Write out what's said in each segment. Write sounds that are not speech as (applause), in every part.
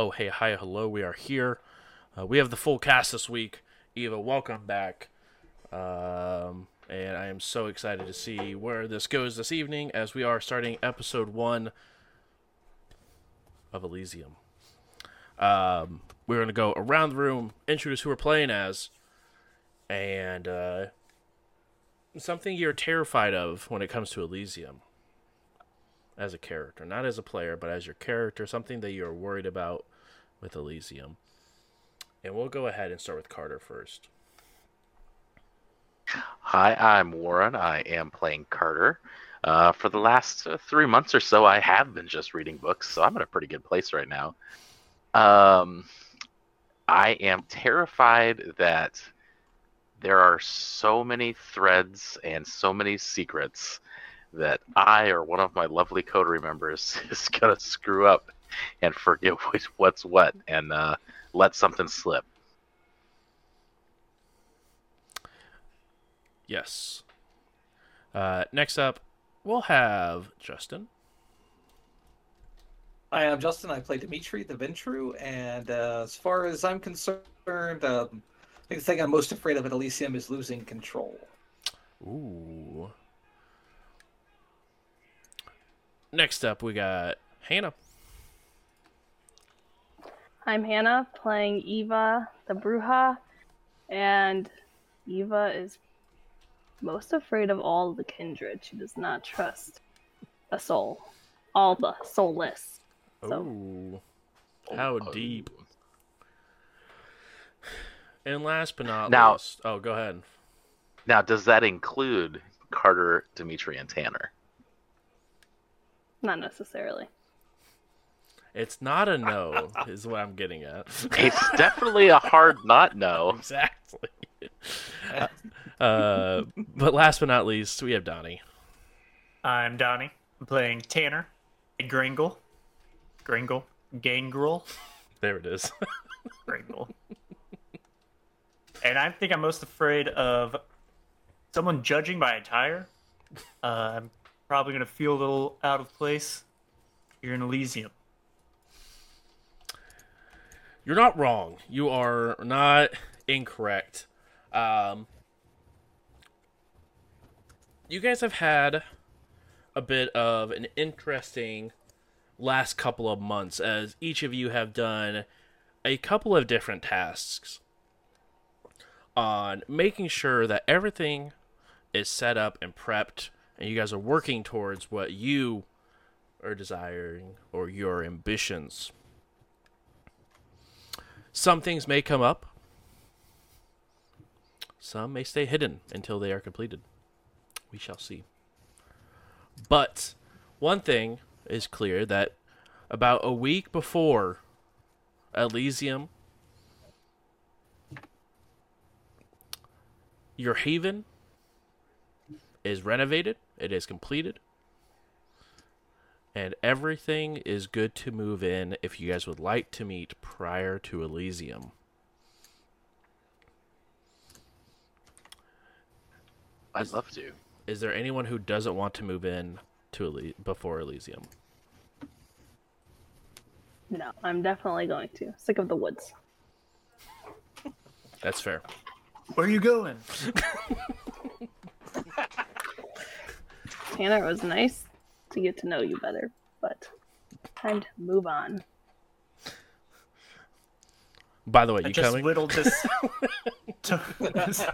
Oh, hey, hi, hello. We are here. Uh, we have the full cast this week. Eva, welcome back. Um, and I am so excited to see where this goes this evening as we are starting episode one of Elysium. Um, we're going to go around the room, introduce who we're playing as, and uh, something you're terrified of when it comes to Elysium as a character, not as a player, but as your character, something that you're worried about with Elysium. And we'll go ahead and start with Carter first. Hi, I'm Warren. I am playing Carter. Uh, for the last uh, three months or so, I have been just reading books, so I'm in a pretty good place right now. Um, I am terrified that there are so many threads and so many secrets that I or one of my lovely coterie members (laughs) is gonna screw up (laughs) and forget (laughs) what's what and uh, let something slip. Yes. Uh, next up, we'll have Justin. Hi, I'm Justin. I play Dimitri the Ventrue, and uh, as far as I'm concerned, um, I think the thing I'm most afraid of at Elysium is losing control. Ooh. Next up, we got Hannah. I'm Hannah playing Eva the Brujah, and Eva is most afraid of all the kindred. She does not trust a soul, all the soulless. So. Ooh. How oh, deep. And last but not Now- least, oh, go ahead. Now, does that include Carter, Dimitri, and Tanner? Not necessarily. It's not a no, (laughs) is what I'm getting at. It's definitely a hard not no. (laughs) exactly. uh, but last but not least, we have Donnie. I'm Donnie. I'm playing Tanner, Gringle, Gringle, Gangrel, There it is. Gringle. and I think I'm most afraid of someone judging my attire. Uh, I'm probably gonna feel a little out of place here in Elysium. You're not wrong. You are not incorrect. Um, you guys have had a bit of an interesting last couple of months as each of you have done a couple of different tasks on making sure that everything is set up and prepped and you guys are working towards what you are desiring or your ambitions. Some things may come up. Some may stay hidden until they are completed. We shall see. But one thing is clear that about a week before Elysium, your haven is renovated, it is completed, and everything is good to move in if you guys would like to meet prior to Elysium. I'd love to. Is there anyone who doesn't want to move in to Ely- before Elysium? No, I'm definitely going to. Sick of the woods. That's fair. Where are you going? Tanner, it was nice to get to know you better, but time to move on. By the way, I you just coming? whittled this, (laughs) to, this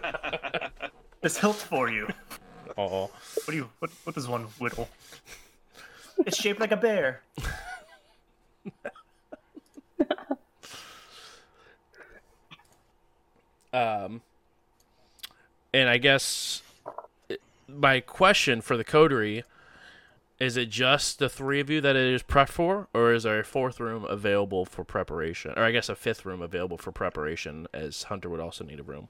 this hilt for you. Oh, What do you? What, what does one whittle? It's shaped like a bear. (laughs) Um, and I guess my question for the coterie is it just the three of you that it is prepped for, or is there a fourth room available for preparation? Or I guess a fifth room available for preparation, as Hunter would also need a room.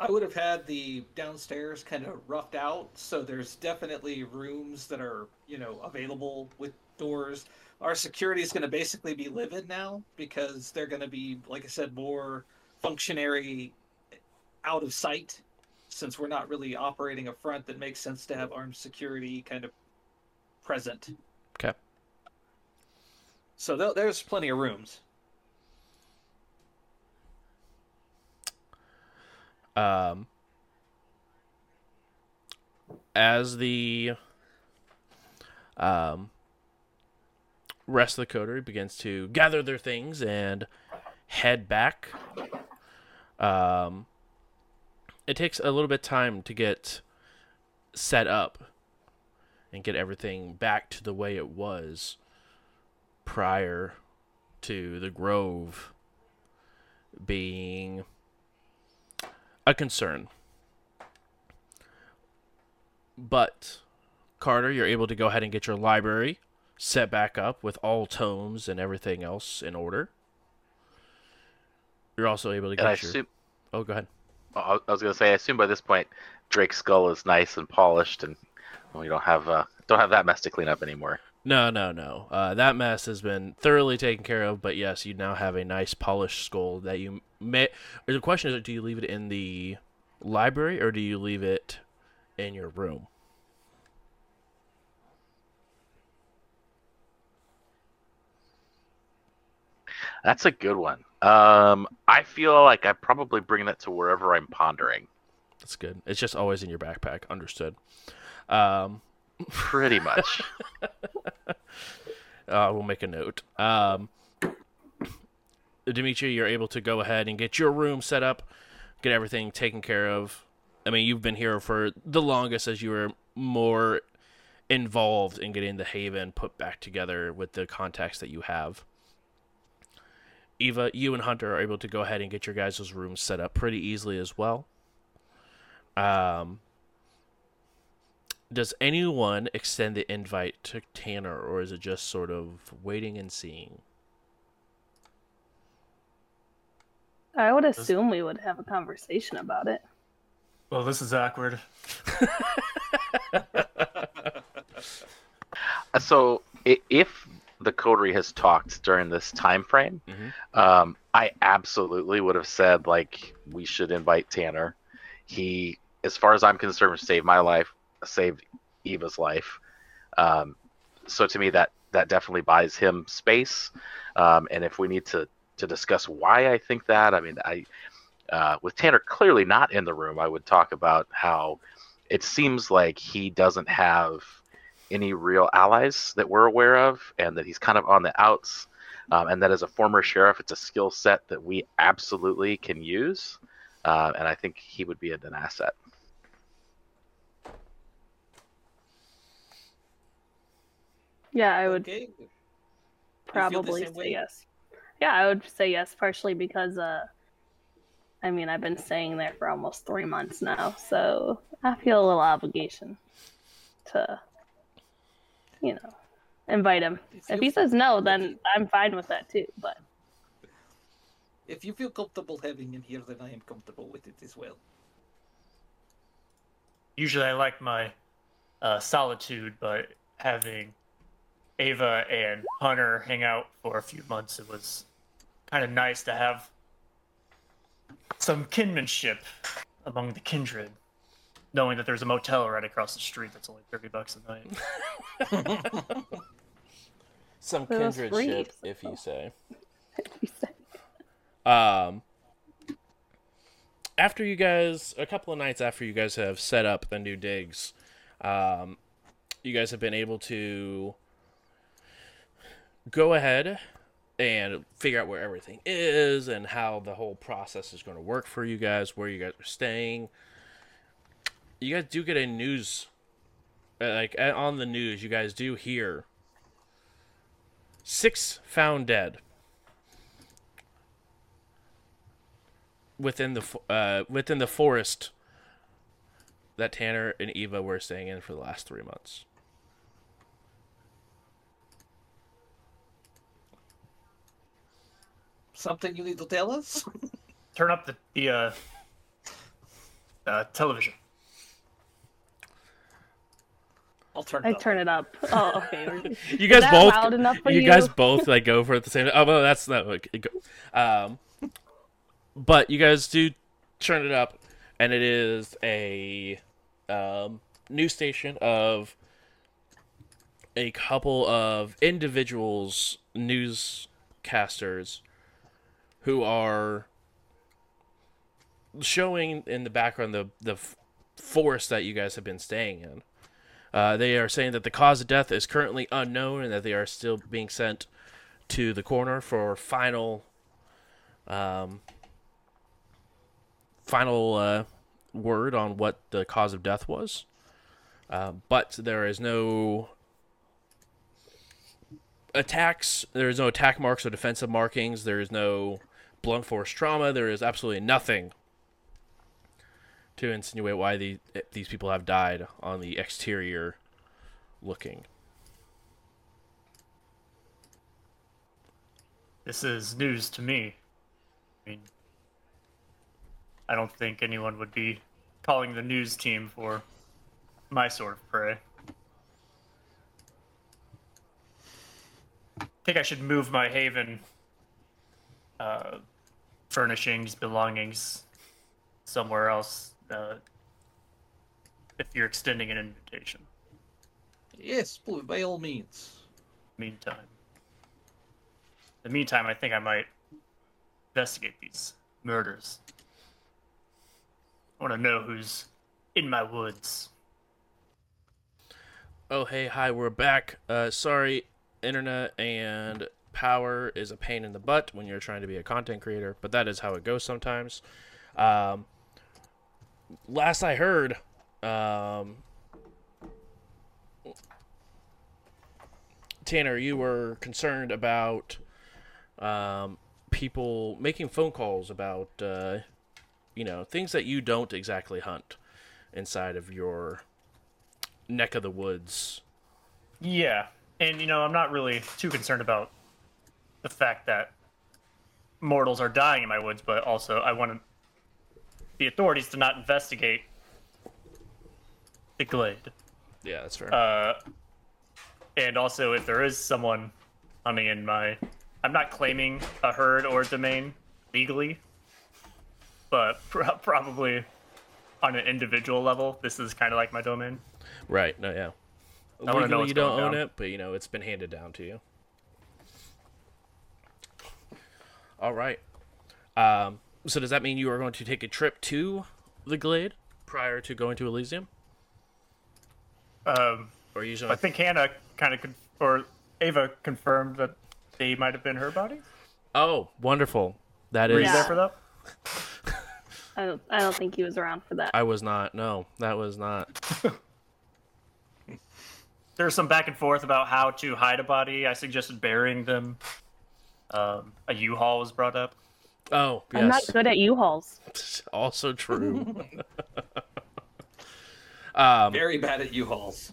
I would have had the downstairs kind of roughed out, so there's definitely rooms that are, you know, available with doors. Our security is going to basically be livid now because they're going to be, like I said, more functionary out of sight since we're not really operating a front that makes sense to have armed security kind of present. Okay. So th- there's plenty of rooms. Um, as the um, rest of the coterie begins to gather their things and head back, um, it takes a little bit of time to get set up and get everything back to the way it was prior to the grove being a concern. But Carter, you're able to go ahead and get your library set back up with all tomes and everything else in order. You're also able to And I get your. assume, Oh, go ahead. I I was gonna say, I assume by this point, Drake's skull is nice and polished, and we don't have uh, don't have that mess to clean up anymore. No, no, no. Uh, that mess has been thoroughly taken care of. But yes, you now have a nice polished skull that you may. The question is, do you leave it in the library or do you leave it in your room? That's a good one. Um, I feel like I probably bring that to wherever I'm pondering. That's good. It's just always in your backpack. Understood. Um, Pretty much. (laughs) uh, we'll make a note. Um, Dimitri, you're able to go ahead and get your room set up, get everything taken care of. I mean, you've been here for the longest as you were more involved in getting the Haven put back together with the contacts that you have. Eva, you and Hunter are able to go ahead and get your guys' rooms set up pretty easily as well. Um, does anyone extend the invite to Tanner, or is it just sort of waiting and seeing? I would assume we would have a conversation about it. Well, this is awkward. (laughs) So, if the coterie has talked during this time frame, Mhm. um, I absolutely would have said like we should invite Tanner. He, as far as I'm concerned, saved my life, saved Eva's life. Um, so to me, that that definitely buys him space. Um, and if we need to to discuss why I think that, I mean, I uh, with Tanner clearly not in the room, I would talk about how it seems like he doesn't have any real allies that we're aware of, and that he's kind of on the outs. Um, and that as a former sheriff, it's a skill set that we absolutely can use. Uh, and I think he would be an asset. Yeah, I would Okay. probably say way? yes. Yeah, I would say yes, partially because uh I mean I've been staying there for almost three months now, so I feel a little obligation to you know invite him. If If he says no, then I'm fine with that too. But If you feel comfortable having him here, then I am comfortable with it as well. Usually I like my uh, solitude, but having Ava and Hunter hang out for a few months, it was kind of nice to have some kinship among the kindred, knowing that there's a motel right across the street that's only 30 bucks a night. (laughs) Some kindredship, kindred free. ship, if you say. Um, after you guys, a couple of nights after you guys have set up the new digs, um, you guys have been able to go ahead and figure out where everything is and how the whole process is going to work for you guys, where you guys are staying. You guys do get a news, uh, like uh, on the news, you guys do hear six found dead. within the uh, within the forest that Tanner and Eva were staying in for the last three months. Something you need to tell us? (laughs) Turn up the, the uh, uh, television. I'll turn it I up. turn it up. Oh, okay. (laughs) You guys both, loud enough for you you? guys both like go for it at the same. Oh, well, that's not. Okay, go. Um, but you guys do turn it up, and it is a um, news station of a couple of individuals, newscasters, who are showing in the background the the forest that you guys have been staying in. Uh, they are saying that the cause of death is currently unknown and that they are still being sent to the corner for final um, final uh, word on what the cause of death was. Uh, but there is no attacks. There is no attack marks or defensive markings. There is no blunt force trauma. There is absolutely nothing to insinuate why the, these people have died on the exterior looking. This is news to me. I mean, I don't think anyone would be calling the news team for my sort of prey. I think I should move my haven uh, furnishings, belongings somewhere else uh, if you're extending an invitation. Yes, by all means. Meantime. In the meantime, I think I might investigate these murders. I want to know who's in my woods. Oh, hey, hi, we're back. Uh, sorry, internet and power is a pain in the butt when you're trying to be a content creator, but that is how it goes sometimes. Um, last I heard, um, Tanner, you were concerned about um, people making phone calls about, uh, you know, things that you don't exactly hunt inside of your neck of the woods. Yeah, and you know, I'm not really too concerned about the fact that mortals are dying in my woods, but also I want the authorities to not investigate the glade. Yeah, that's fair. Uh, and also, if there is someone hunting in my, I'm not claiming a herd or a domain legally, but (laughs) pro- probably on an individual level, this is kind of like my domain. right. No, yeah. I Legally, you don't own down. it, but you know it's been handed down to you. All right. Um, so does that mean you are going to take a trip to the Glade prior to going to Elysium, Um, or you just I think Hannah kind of, con- or Ava confirmed that they might have been her body. Oh, wonderful! That is. Were you there for that? (laughs) I don't. I don't think he was around for that. I was not. No, that was not. (laughs) There was some back and forth about how to hide a body. I suggested burying them. Um, a U-Haul was brought up. Oh, yes. I'm not good at U-Hauls. (laughs) Also true. (laughs) um, Very bad at U-Hauls.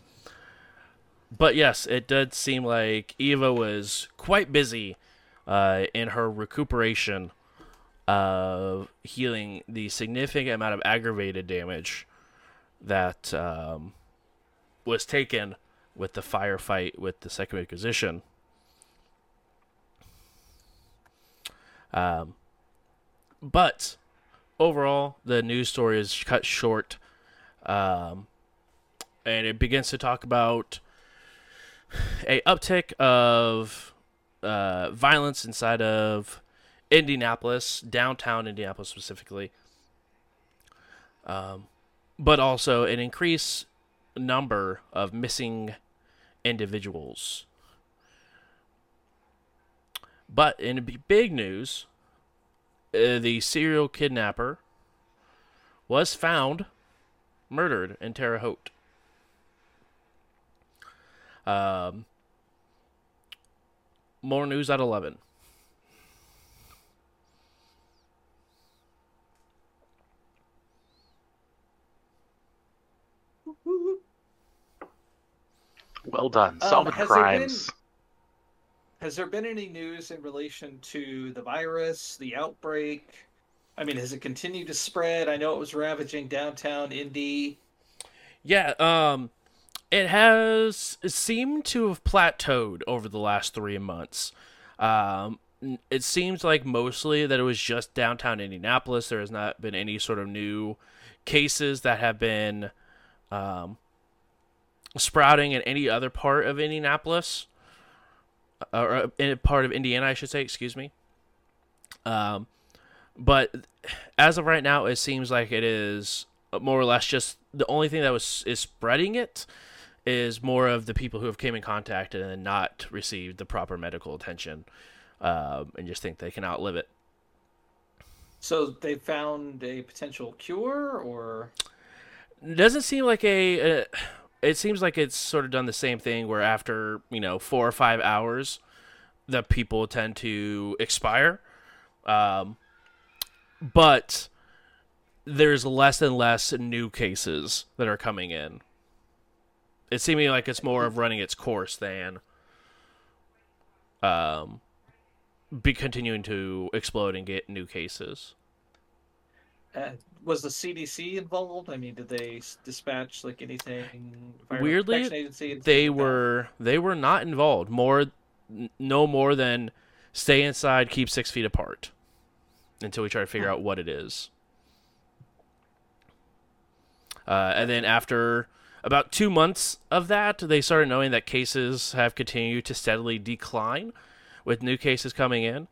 But yes, it did seem like Eva was quite busy uh, in her recuperation of healing the significant amount of aggravated damage that um, was taken with the firefight with the Second Inquisition. Um, but overall, the news story is cut short, um, and it begins to talk about a uptick of uh, violence inside of Indianapolis, downtown Indianapolis specifically, um, but also an increase number of missing individuals. But in big news, uh, the serial kidnapper was found murdered in Terre Haute. Um, more news at 11. Well done. Um, Solving has there crimes. Has there been any news in relation to the virus, the outbreak? I mean, has it continued to spread? I know it was ravaging downtown Indy. Yeah, um, it has seemed to have plateaued over the last three months. Um, it seems like mostly that it was just downtown Indianapolis. There has not been any sort of new cases that have been um, sprouting in any other part of Indianapolis, or uh, in a part of Indiana, I should say. Excuse me. Um, but as of right now, it seems like it is more or less just the only thing that was is spreading it is more of the people who have came in contact and not received the proper medical attention, um, and just think they can outlive it. So they found a potential cure, or It doesn't seem like a. Uh, it seems like it's sort of done the same thing where after you know four or five hours, the people tend to expire, um, but there's less and less new cases that are coming in. It's seeming like it's more of running its course than um, be continuing to explode and get new cases. Uh, was the CDC involved? I mean, did they dispatch like anything? Weirdly, Protection Agency, anything they like that? were they were not involved more n- no more than stay inside keep six feet apart until we try to figure out what it is uh, and then after about two months of that they started knowing that cases have continued to steadily decline with new cases coming in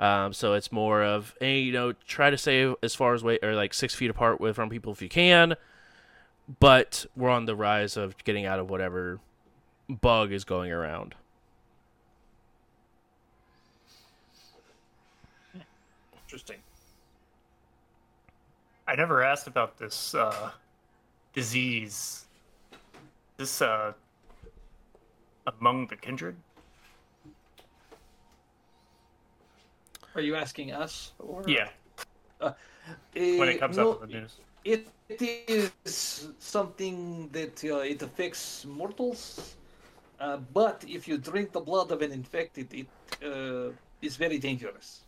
um, so it's more of hey you know try to stay as far as way or like six feet apart with from people if you can but we're on the rise of getting out of whatever bug is going around. interesting. I never asked about this uh, disease. This uh, among the kindred. Are you asking us? Or... Yeah, Uh, when it eh, comes no, up in the news. It, it is something that uh, it affects mortals, uh, but if you drink the blood of an infected, it uh, is very dangerous.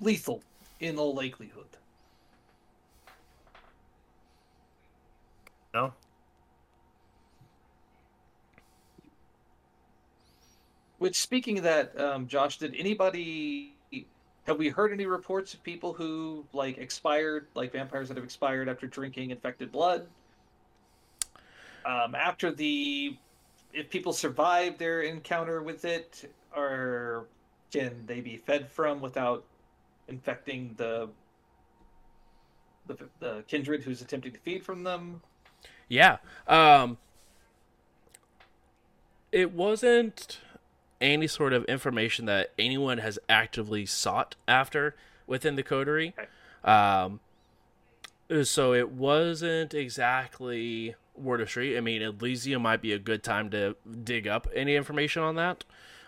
Lethal, in all likelihood. No. Which, speaking of that, um, Josh, did anybody have we heard any reports of people who like expired, like vampires that have expired after drinking infected blood? Um, after the, if people survive their encounter with it, or can they be fed from without infecting the the, the kindred who's attempting to feed from them? Yeah. Um it wasn't any sort of information that anyone has actively sought after within the coterie. Um so it wasn't exactly word of street. I mean, Elysium might be a good time to dig up any information on that.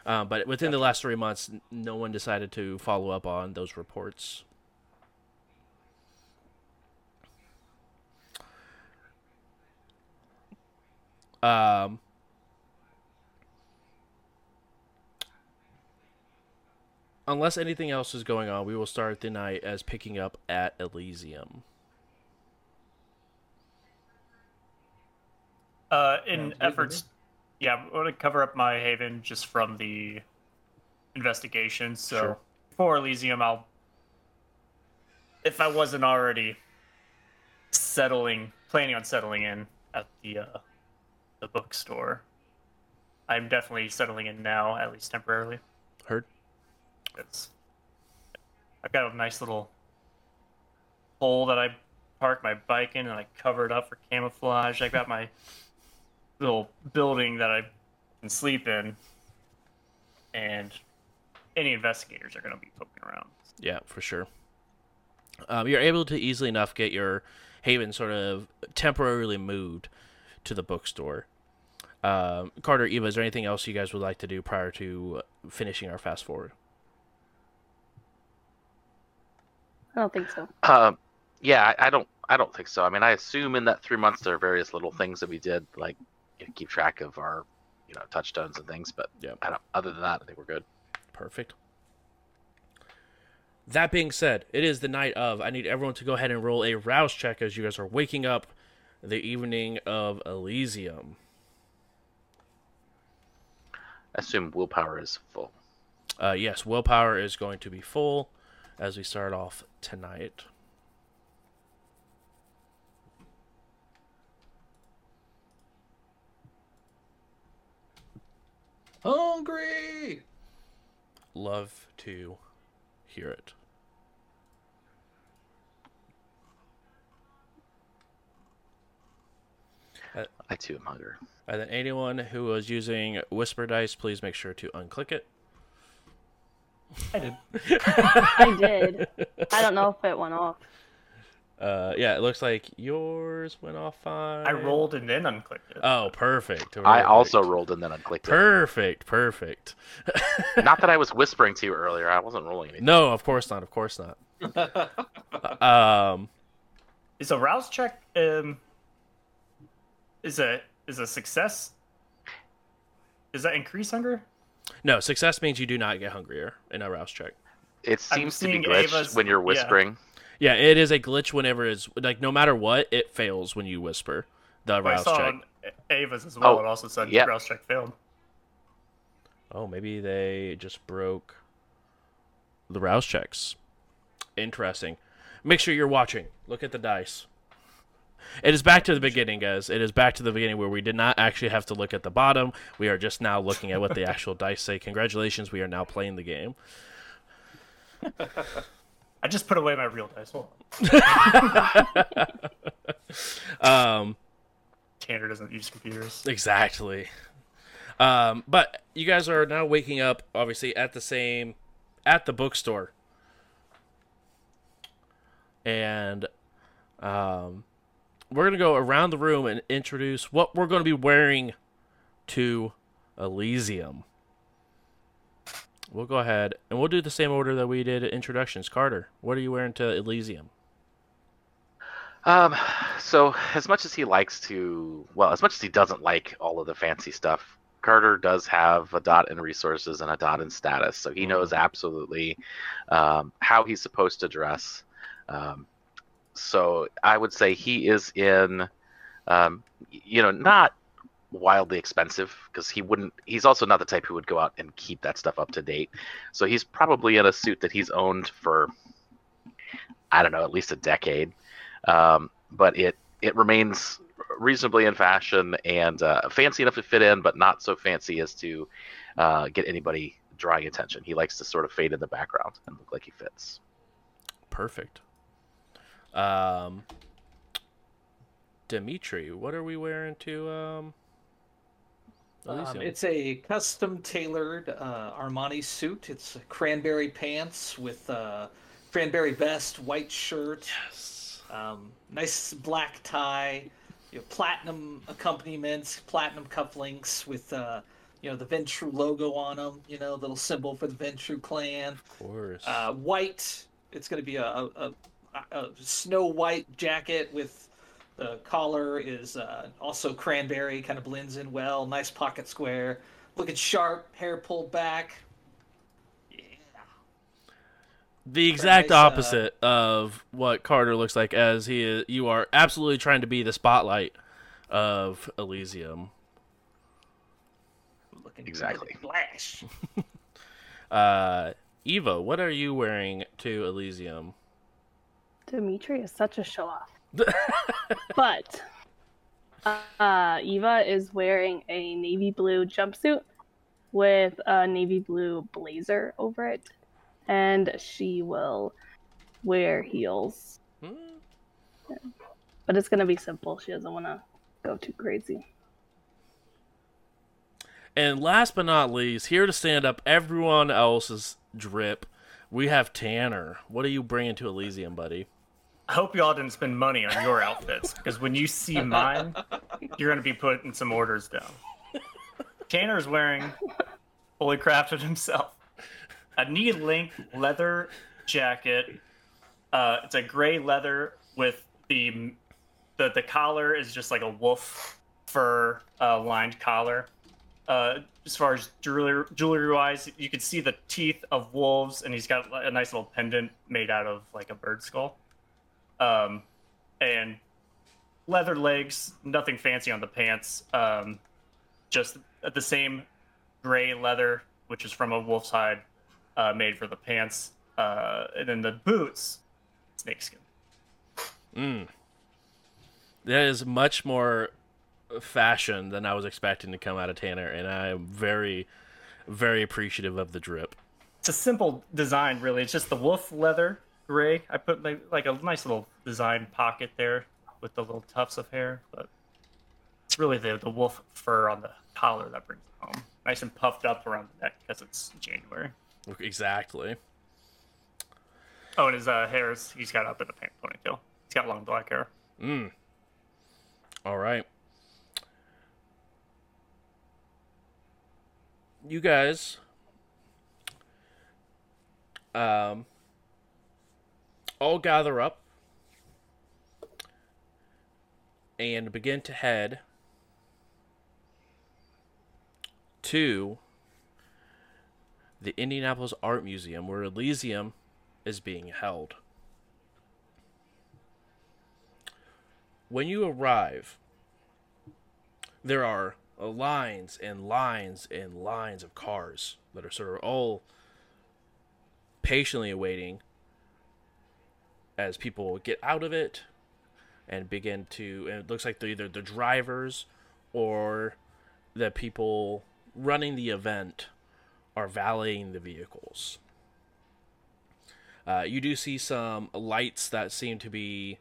Um, but within the last three months, no one decided to follow up on those reports. Um, unless anything else is going on, we will start the night as picking up at Elysium. Uh, in good to efforts, yeah, I want to cover up my haven just from the investigation. So Sure. for Elysium, I'll, if I wasn't already settling, planning on settling in at the uh, the bookstore, I'm definitely settling in now, at least temporarily. Heard? It's, I've got a nice little hole that I park my bike in, and I cover it up for camouflage. I got my little building that I can sleep in, and any investigators are going to be poking around. Yeah, for sure. Um, you're able to easily enough get your haven sort of temporarily moved to the bookstore. Um, Carter, Eva, is there anything else you guys would like to do prior to finishing our fast forward? I don't think so. Um, yeah, I, I don't. I don't think so. I mean, I assume in that three months there are various little things that we did, like you know, keep track of our, you know, touchstones and things. But Yeah. I don't. Other than that, I think we're good. Perfect. That being said, it is the night of. I need everyone to go ahead and roll a rouse check as you guys are waking up the evening of Elysium. I assume willpower is full. Uh, yes, willpower is going to be full as we start off tonight. Hungry! Love to hear it. I too am hungry. And then anyone who is using Whisper Dice, please make sure to unclick it. I did. I did. I don't know if it went off. Uh, yeah, it looks like yours went off fine. I rolled and then unclicked it. Oh, perfect. I also rolled and then unclicked it. Perfect, perfect. (laughs) Not that I was whispering to you earlier. I wasn't rolling anything. No, of course not. Of course not. (laughs) um, Is a rouse check um is a is a success? Does that increase hunger? No, success means you do not get hungrier in a rouse check. It I'm seems to be glitched Ava's- when you're whispering. Yeah, it is a glitch whenever it's like no matter what, it fails when you whisper the I rouse saw check. on Ava's as well. Oh, it also said yeah. rouse check failed. Oh, maybe they just broke the rouse checks. Interesting. Make sure you're watching. Look at the dice. It is back to the beginning, guys. It is back to the beginning where we did not actually have to look at the bottom. We are just now looking at what the actual dice say. Congratulations, we are now playing the game. (laughs) I just put away my real dice. Hold on. (laughs) Um, Tanner doesn't use computers. Exactly. Um, but you guys are now waking up, obviously, at the same, at the bookstore, and um, we're gonna go around the room and introduce what we're gonna be wearing to Elysium. We'll go ahead and we'll do the same order that we did introductions. Carter, what are you wearing to Elysium? Um, so as much as he likes to, well, as much as he doesn't like all of the fancy stuff, Carter does have a dot in resources and a dot in status, so he knows absolutely um, how he's supposed to dress. Um, so I would say he is in, um, you know, not wildly expensive because he wouldn't. He's also not the type who would go out and keep that stuff up to date. So he's probably in a suit that he's owned for, I don't know, at least a decade um, but it it remains reasonably in fashion and uh, fancy enough to fit in, but not so fancy as to uh, get anybody drawing attention. He likes to sort of fade in the background and look like he fits. Perfect. Um, Dimitri, what are we wearing to um? Um, it's a custom tailored uh, Armani suit. It's cranberry pants with uh, cranberry vest, white shirt, yes. um, nice black tie, you know, platinum accompaniments, platinum cufflinks with uh, you know the Ventrue logo on them. You know, little symbol for the Ventrue clan. Of course. Uh, white. It's going to be a, a, a, a snow white jacket with the collar is uh, also cranberry, kind of blends in well. Nice pocket square, looking sharp. Hair pulled back. Yeah. the exact nice, uh, opposite of what Carter looks like, as he is. You are absolutely trying to be the spotlight of Elysium. Looking Exactly. Flash. (laughs) Uh, Eva, what are you wearing to Elysium? Dimitri is such a show off. (laughs) but uh, Eva is wearing a navy blue jumpsuit with a navy blue blazer over it, and she will wear heels. Hmm? But it's gonna be simple. She doesn't want to go too crazy. And last but not least, here to stand up everyone else's drip, we have Tanner. What are you bringing to Elysium, buddy? I hope y'all didn't spend money on your outfits because when you see mine, you're gonna be putting some orders down. Tanner's wearing fully crafted himself a knee length leather jacket. Uh, it's a gray leather with the the the collar is just like a wolf fur uh, lined collar. Uh, as far as jewelry jewelry wise, you can see the teeth of wolves, and he's got a nice little pendant made out of like a bird skull um, and leather legs, nothing fancy on the pants, um, just the same gray leather, which is from a wolf's hide, uh, made for the pants, uh, and then the boots, snakeskin. Mm. That is much more fashion than I was expecting to come out of Tanner, and I am very very appreciative of the drip. It's a simple design, really. It's just the wolf leather gray. I put like, like a nice little design pocket there with the little tufts of hair, but it's really the, the wolf fur on the collar that brings it home. Nice and puffed up around the neck because it's January. Exactly. Oh, and his uh, hair is he's got up in a pink ponytail. He's got long black hair. Mm. All right. You guys um all gather up and begin to head to the Indianapolis Art Museum where Elysium is being held. When you arrive, there are lines and lines and lines of cars that are sort of all patiently awaiting as people get out of it and begin to and it looks like either the drivers or the people running the event are valeting the vehicles. Uh, you do see some lights that seem to be.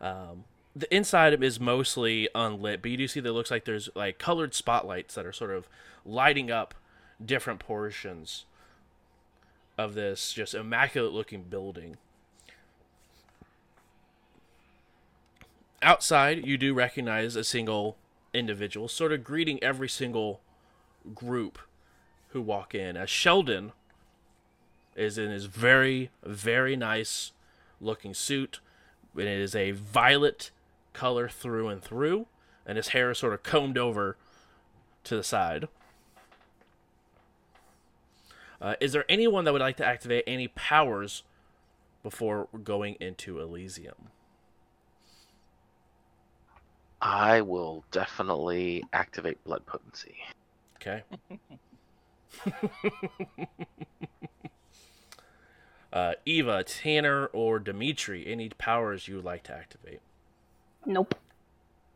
Um, the inside is mostly unlit, but you do see that looks like there's like colored spotlights that are sort of lighting up different portions of this just immaculate looking building. Outside, you do recognize a single individual, sort of greeting every single group who walk in. As Sheldon is in his very, very nice looking suit. And it is a violet color through and through, and his hair is sort of combed over to the side. Uh, is there anyone that would like to activate any powers before going into Elysium? I will definitely activate blood potency. Okay. (laughs) uh, Eva, Tanner, or Dimitri, any powers you would like to activate? Nope.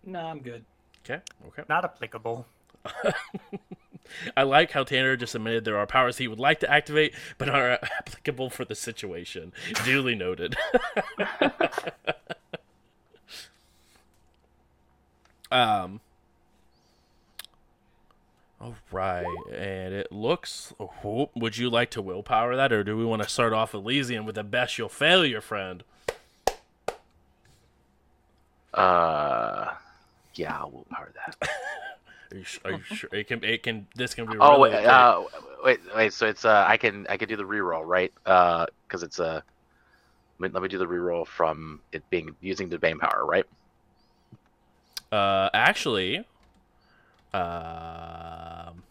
No, I'm good. Okay. Okay. Not applicable. (laughs) I like how Tanner just admitted there are powers he would like to activate, but are applicable for the situation. Duly noted. (laughs) um. All right, and it looks. Oh, would you like to willpower that, or do we want to start off Elysium with the best you'll fail your friend? Uh, yeah, I'll willpower that. (laughs) Are you, are you sure it can? It can. This can be. oh really wait, quick. uh, wait, wait. So it's uh, I can I can do the reroll, right? Uh, because it's a. let me, let me do the reroll from it being using the bane power, right? Uh, actually, um,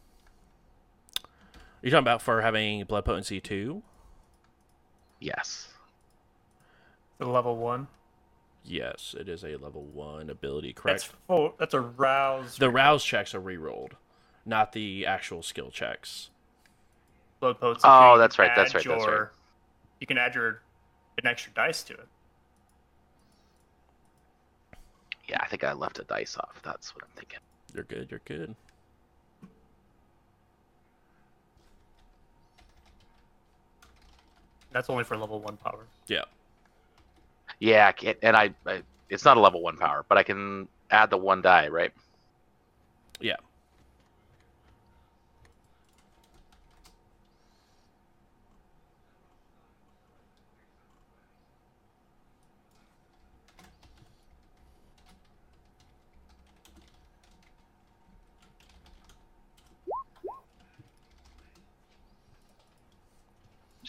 you're talking about for having blood potency two. Yes. The level one. Yes, it is a level one ability. Correct. That's full. That's a rouse. The rouse checks are rerolled, not the actual skill checks. blood potency. Oh, that's right, that's add right, that's right. You can add your an extra dice to it. Yeah, I think I left a dice off. That's what I'm thinking. You're good. You're good. That's only for level one power. Yeah. Yeah, I and I, I it's not a level one power, but I can add the one die, right? Yeah.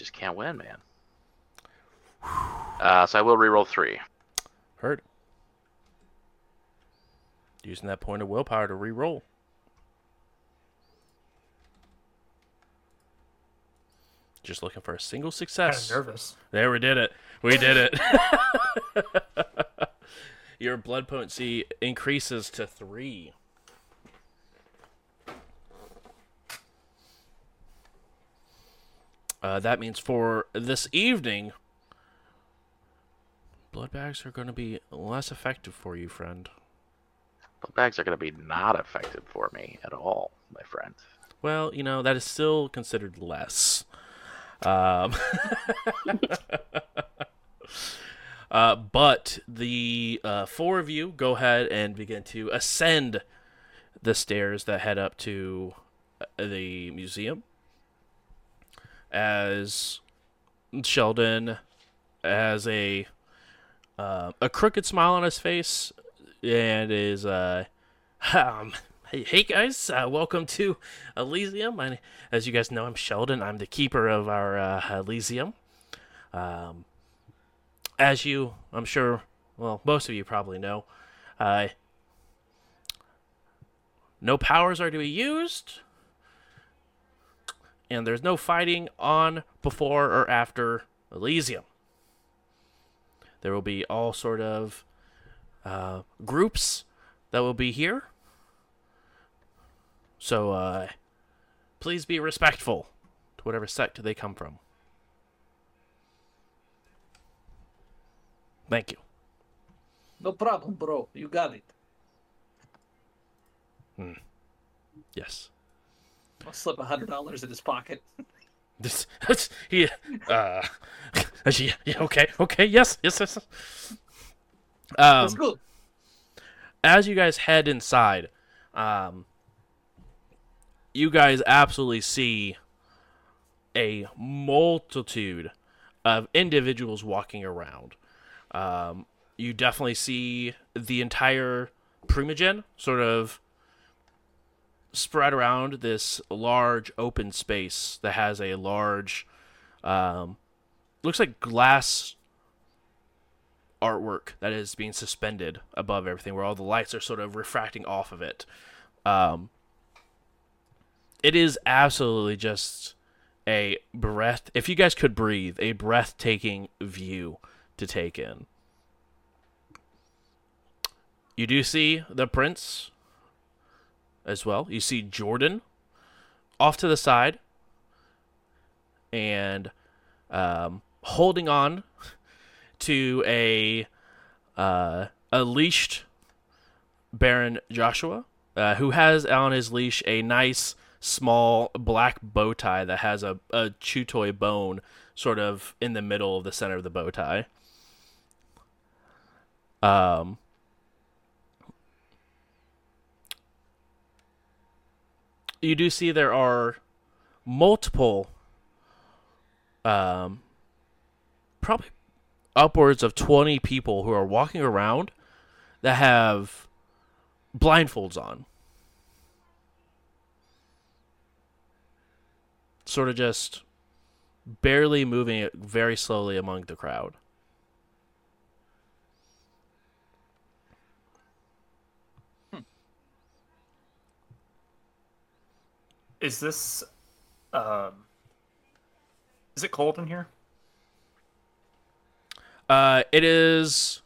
Just can't win, man. Uh, so I will reroll three. Heard. Using that point of willpower to re-roll. Just looking for a single Kind success. of nervous. There, we did it. We did it. (laughs) Your blood potency increases to three. Uh, that means for this evening, blood bags are going to be less effective for you, friend. Blood bags are going to be not effective for me at all, my friend. Well, you know that is still considered less. Um, (laughs) uh, but the uh, four of you go ahead and begin to ascend the stairs that head up to uh, the museum. As Sheldon has a uh, a crooked smile on his face and is uh, (laughs) um, hey, hey guys, uh, welcome to Elysium. I, as you guys know, I'm Sheldon. I'm the keeper of our uh, Elysium. Um, as you, I'm sure, well, most of you probably know, no powers are to be used, and there's no fighting on, before, or after Elysium. There will be all sort of uh, groups that will be here. So, uh, please be respectful to whatever sect they come from. Thank you. No problem, bro. You got it. Hmm. Yes. I'll slip a hundred dollars in his pocket. This, he, uh, (laughs) yeah, yeah, okay, okay, yes, yes, yes. Um, Let's go. as you guys head inside, um, you guys absolutely see a multitude of individuals walking around. Um, you definitely see the entire Primogen sort of spread around this large open space that has a large, um, looks like glass artwork that is being suspended above everything, where all the lights are sort of refracting off of it. Um, it is absolutely just a breath. If you guys could breathe, a breathtaking view to take in. You do see the prince as well. You see Jordan off to the side and um, holding on (laughs) to a uh, a leashed Baron Joshua, uh, who has on his leash a nice small black bow tie that has a, a chew toy bone sort of in the middle of the center of the bow tie. Um, you do see there are multiple, um, probably upwards of 20 people who are walking around that have blindfolds on. Sort of just barely moving very slowly among the crowd. Is this um is it cold in here? Uh, it is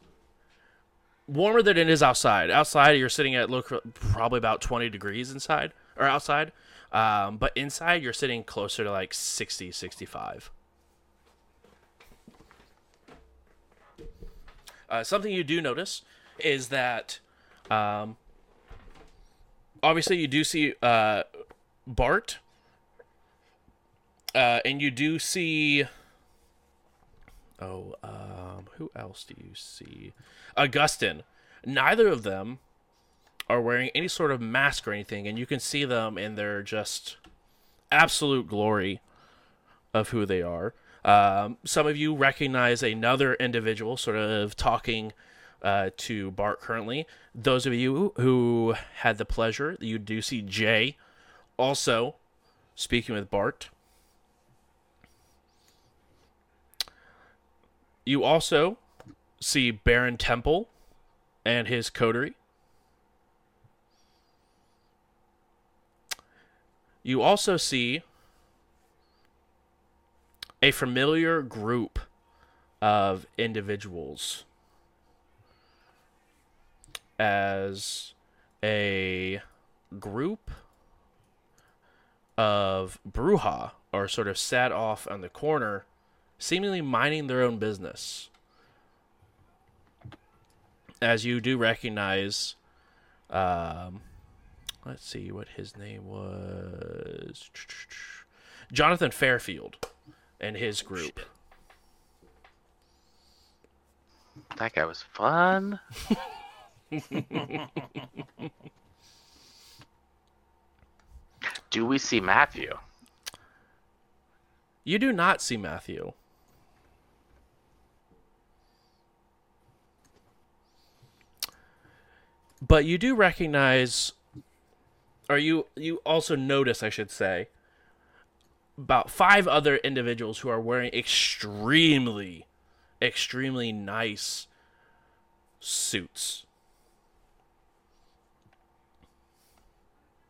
warmer than it is outside. Outside, you're sitting at look probably about 20 degrees inside or outside. Um, but inside, you're sitting closer to like 60, 65. Uh, something you do notice is that, um, obviously, you do see uh, Bart, uh, and you do see. Oh, um, who else do you see? Augustine. Neither of them are wearing any sort of mask or anything, and you can see them in their just absolute glory of who they are. Um, some of you recognize another individual sort of talking uh, to Bart currently. Those of you who had the pleasure, you do see Jay also speaking with Bart. You also see Baron Temple and his coterie. You also see a familiar group of individuals as a group of Brujah are sort of sat off on the corner, seemingly minding their own business. As you do recognize um, let's see what his name was. Jonathan Fairfield and his group. That guy was fun. (laughs) Do we see Matthew? You do not see Matthew. But you do recognize or you you also notice, I should say, about five other individuals who are wearing extremely extremely nice suits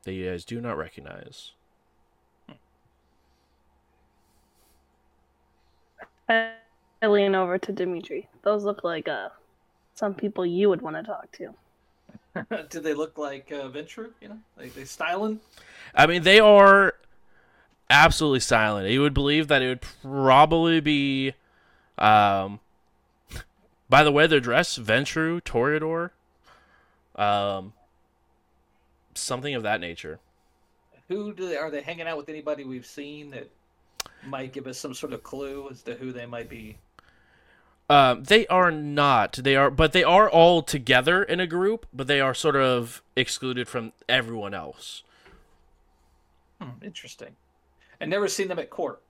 that you guys do not recognize. I, I lean over to Dimitri. Those look like uh some people you would want to talk to. (laughs) Do they look like uh, Ventrue? You know, like they styling? I mean, they are absolutely silent. You would believe that it would probably be, um, (laughs) by the way they're dressed, Ventrue, Toreador, um, something of that nature. Who do they are they hanging out with? Anybody we've seen that might give us some sort of clue as to who they might be? Um, they are not. They are, but they are all together in a group, but they are sort of excluded from everyone else. Hmm, interesting. And never seen them at court.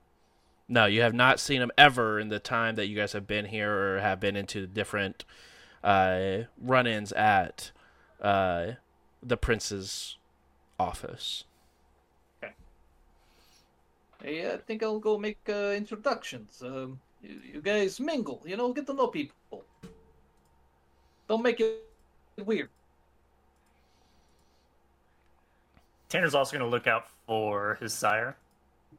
No, you have not seen them ever in the time that you guys have been here or have been into different uh, run-ins at uh, the prince's office. Okay. Hey, I think I'll go make uh, introductions. Um, you, you guys mingle, you know, get to know people. Don't make it weird. Tanner's also going to look out for his sire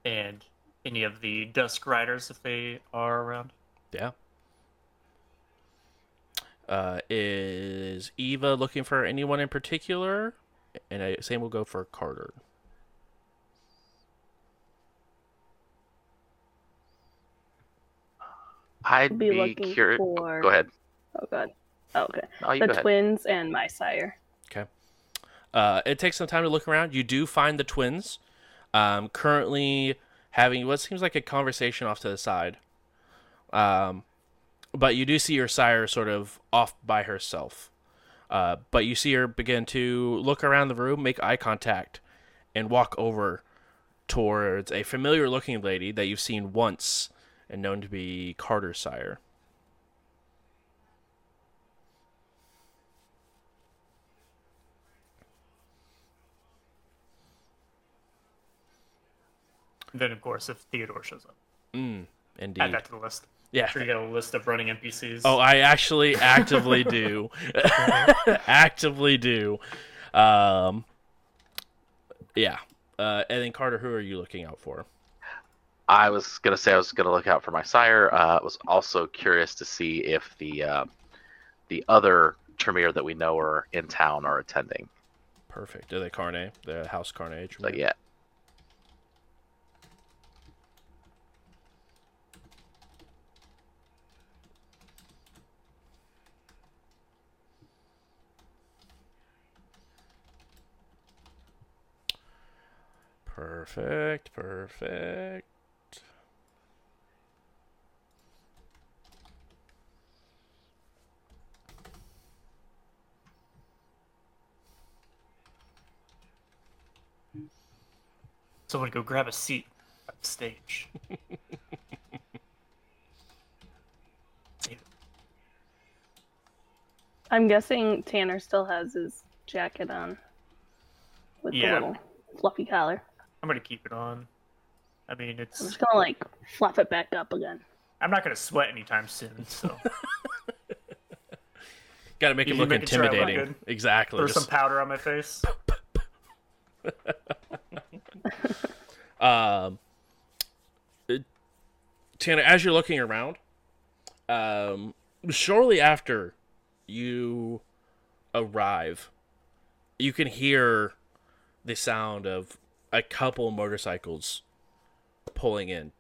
and any of the Dusk Riders if they are around. Yeah. Uh, is Eva looking for anyone in particular? And I, same will go for Carter. I'd Be be, looking curious. for- Go ahead. Oh god. Oh, okay. Oh, you the go ahead. twins and my sire. Okay. Uh, it takes some time to look around. You do find the twins, um, currently having what seems like a conversation off to the side. Um, but you do see your sire sort of off by herself. Uh, but you see her begin to look around the room, make eye contact, and walk over towards a familiar looking lady that you've seen once and known to be Carter's sire. And then, of course, if Theodore shows up, Mm, add that to the list. Yeah. Sure, you got a list of running NPCs. Oh, I actually actively do. (laughs) (laughs) actively do. Um, yeah. Uh, and then Carter, who are you looking out for? I was gonna say I was gonna look out for my sire. Uh, was also curious to see if the uh, the other Tremere that we know are in town are attending. Perfect. Are they Carne? The House Carne. So yeah, Perfect. Perfect. Someone go grab a seat at the stage. I'm guessing Tanner still has his jacket on with Yeah. the little fluffy collar. I'm gonna keep it on. I mean, it's. I'm just gonna like fluff it back up again. I'm not gonna sweat anytime soon, so (laughs) Got to make him You look making sure I look intimidating. exactly. there's some powder on my face. (laughs) um, it- Tanner, as you're looking around, um, shortly after you arrive, you can hear the sound of a couple motorcycles pulling in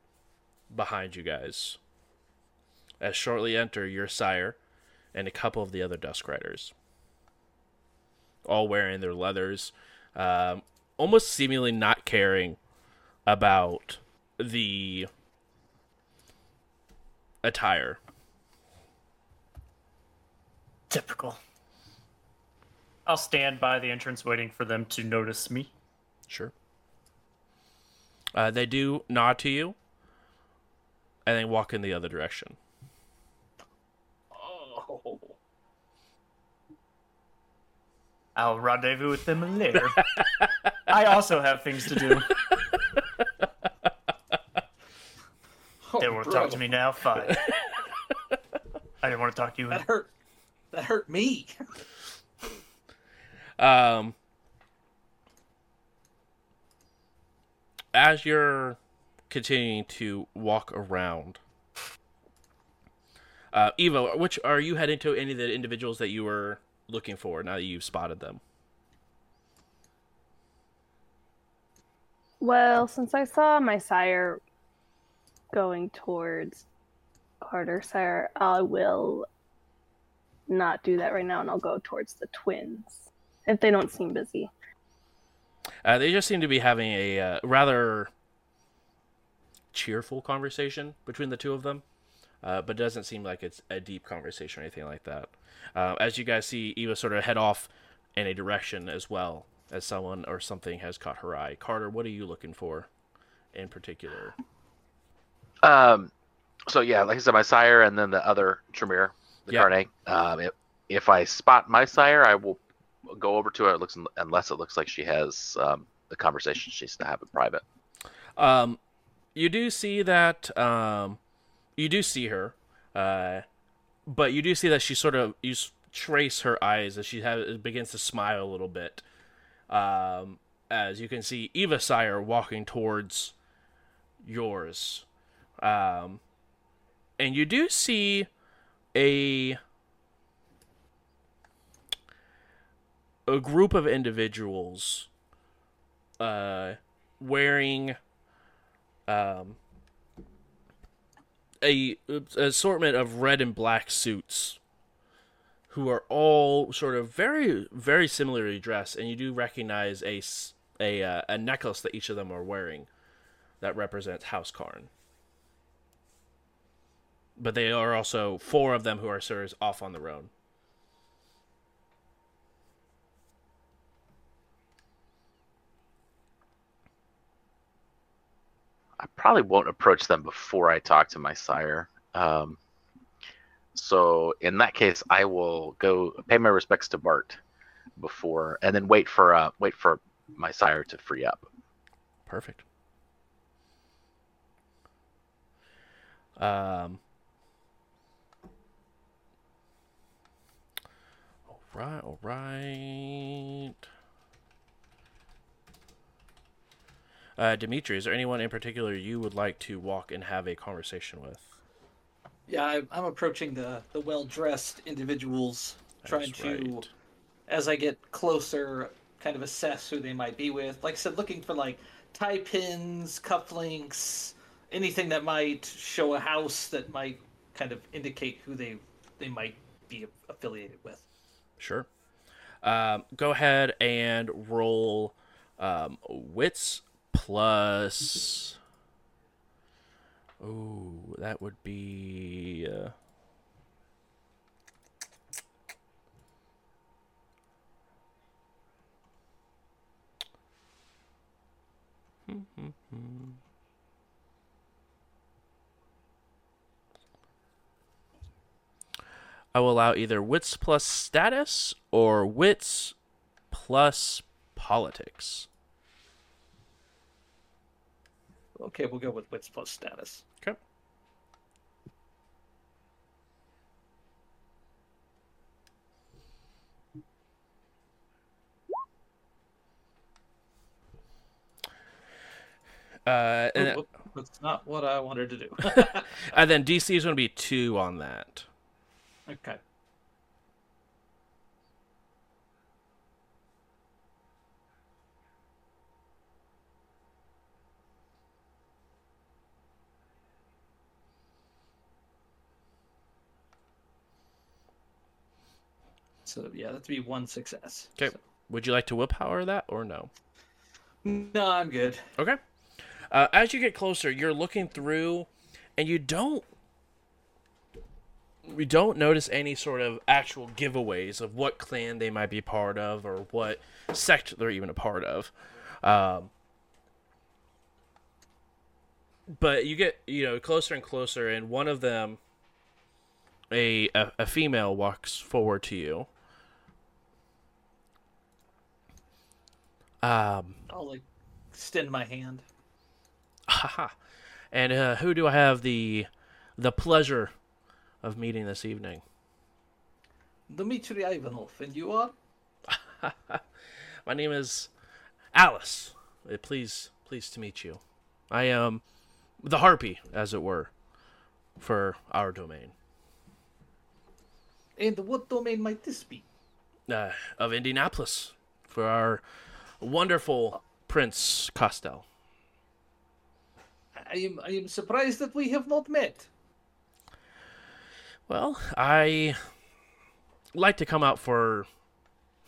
behind you guys. As shortly enter your sire and a couple of the other Dusk Riders, all wearing their leathers, um, almost seemingly not caring about the attire. Typical. I'll stand by the entrance waiting for them to notice me. Sure. Uh, they do nod to you, and they walk in the other direction. Oh. I'll rendezvous with them later. (laughs) I also have things to do. Oh, They won't bro, talk to me now. Fine. (laughs) I didn't want to talk to you. That hurt. That hurt me. Um, as you're continuing to walk around, uh, which are you heading to? Any of the individuals that you were looking for? Now that you've spotted them. Well, since I saw my sire going towards Carter Sire, I will not do that right now and I'll go towards the twins if they don't seem busy. Uh, they just seem to be having a uh, rather cheerful conversation between the two of them, uh, but doesn't seem like it's a deep conversation or anything like that. Uh, as you guys see, Eva sort of head off in a direction as well as someone or something has caught her eye. Carter, what are you looking for in particular? Um, so yeah, like I said, my sire and then the other Tremere, the Yeah. Carne. Um, if, if I spot my sire, I will go over to her. It looks unless it looks like she has um, the conversation she needs to have in private. Um, you do see that um, you do see her, uh, but you do see that she sort of you trace her eyes as she has, begins to smile a little bit. Um, as you can see Eva Sire walking towards yours, um, and you do see a a group of individuals uh, wearing um, a, a assortment of red and black suits who are all sort of very very similarly dressed and you do recognize a a, uh, a necklace that each of them are wearing that represents house Carne. But they are also four of them who are sort of off on their own I probably won't approach them before I talk to my sire. Um, so in that case, I will go pay my respects to Bart before, and then wait for uh, wait for my sire to free up. Perfect. Um. All right, all right. Uh, Dimitri, is there anyone in particular you would like to walk and have a conversation with? Yeah, I, I'm approaching the the well dressed individuals, trying to, right. as I get closer, kind of assess who they might be with. Like I said, looking for like tie pins, cufflinks, anything that might show a house that might kind of indicate who they they might be affiliated with. Sure. Um, go ahead and roll um, wits plus. Oh, that would be. Uh... I will allow either wits plus status or wits plus politics. Okay, we'll go with wits plus status. Okay. Uh, and, Oop, That's not what I wanted to do. (laughs) and then DC is going to be two on that. okay. So yeah, that'd be one success. 'Kay. So- Would you like to willpower that or no? No, I'm good. Okay. Uh, as you get closer, you're looking through, and you don't you don't notice any sort of actual giveaways of what clan they might be part of or what sect they're even a part of. Um, but you get you know closer and closer, and one of them, a a, a female, walks forward to you. Um, I'll like extend my hand. Haha. (laughs) And uh, who do I have the the pleasure of meeting this evening? Dmitry Ivanov, and you are? (laughs) My name is Alice. Uh, Please, pleased to meet you. I am the harpy, as it were, for our domain And what domain might this be? uh, of Indianapolis for our wonderful Prince Costel. I am I am surprised that we have not met. Well, I like to come out for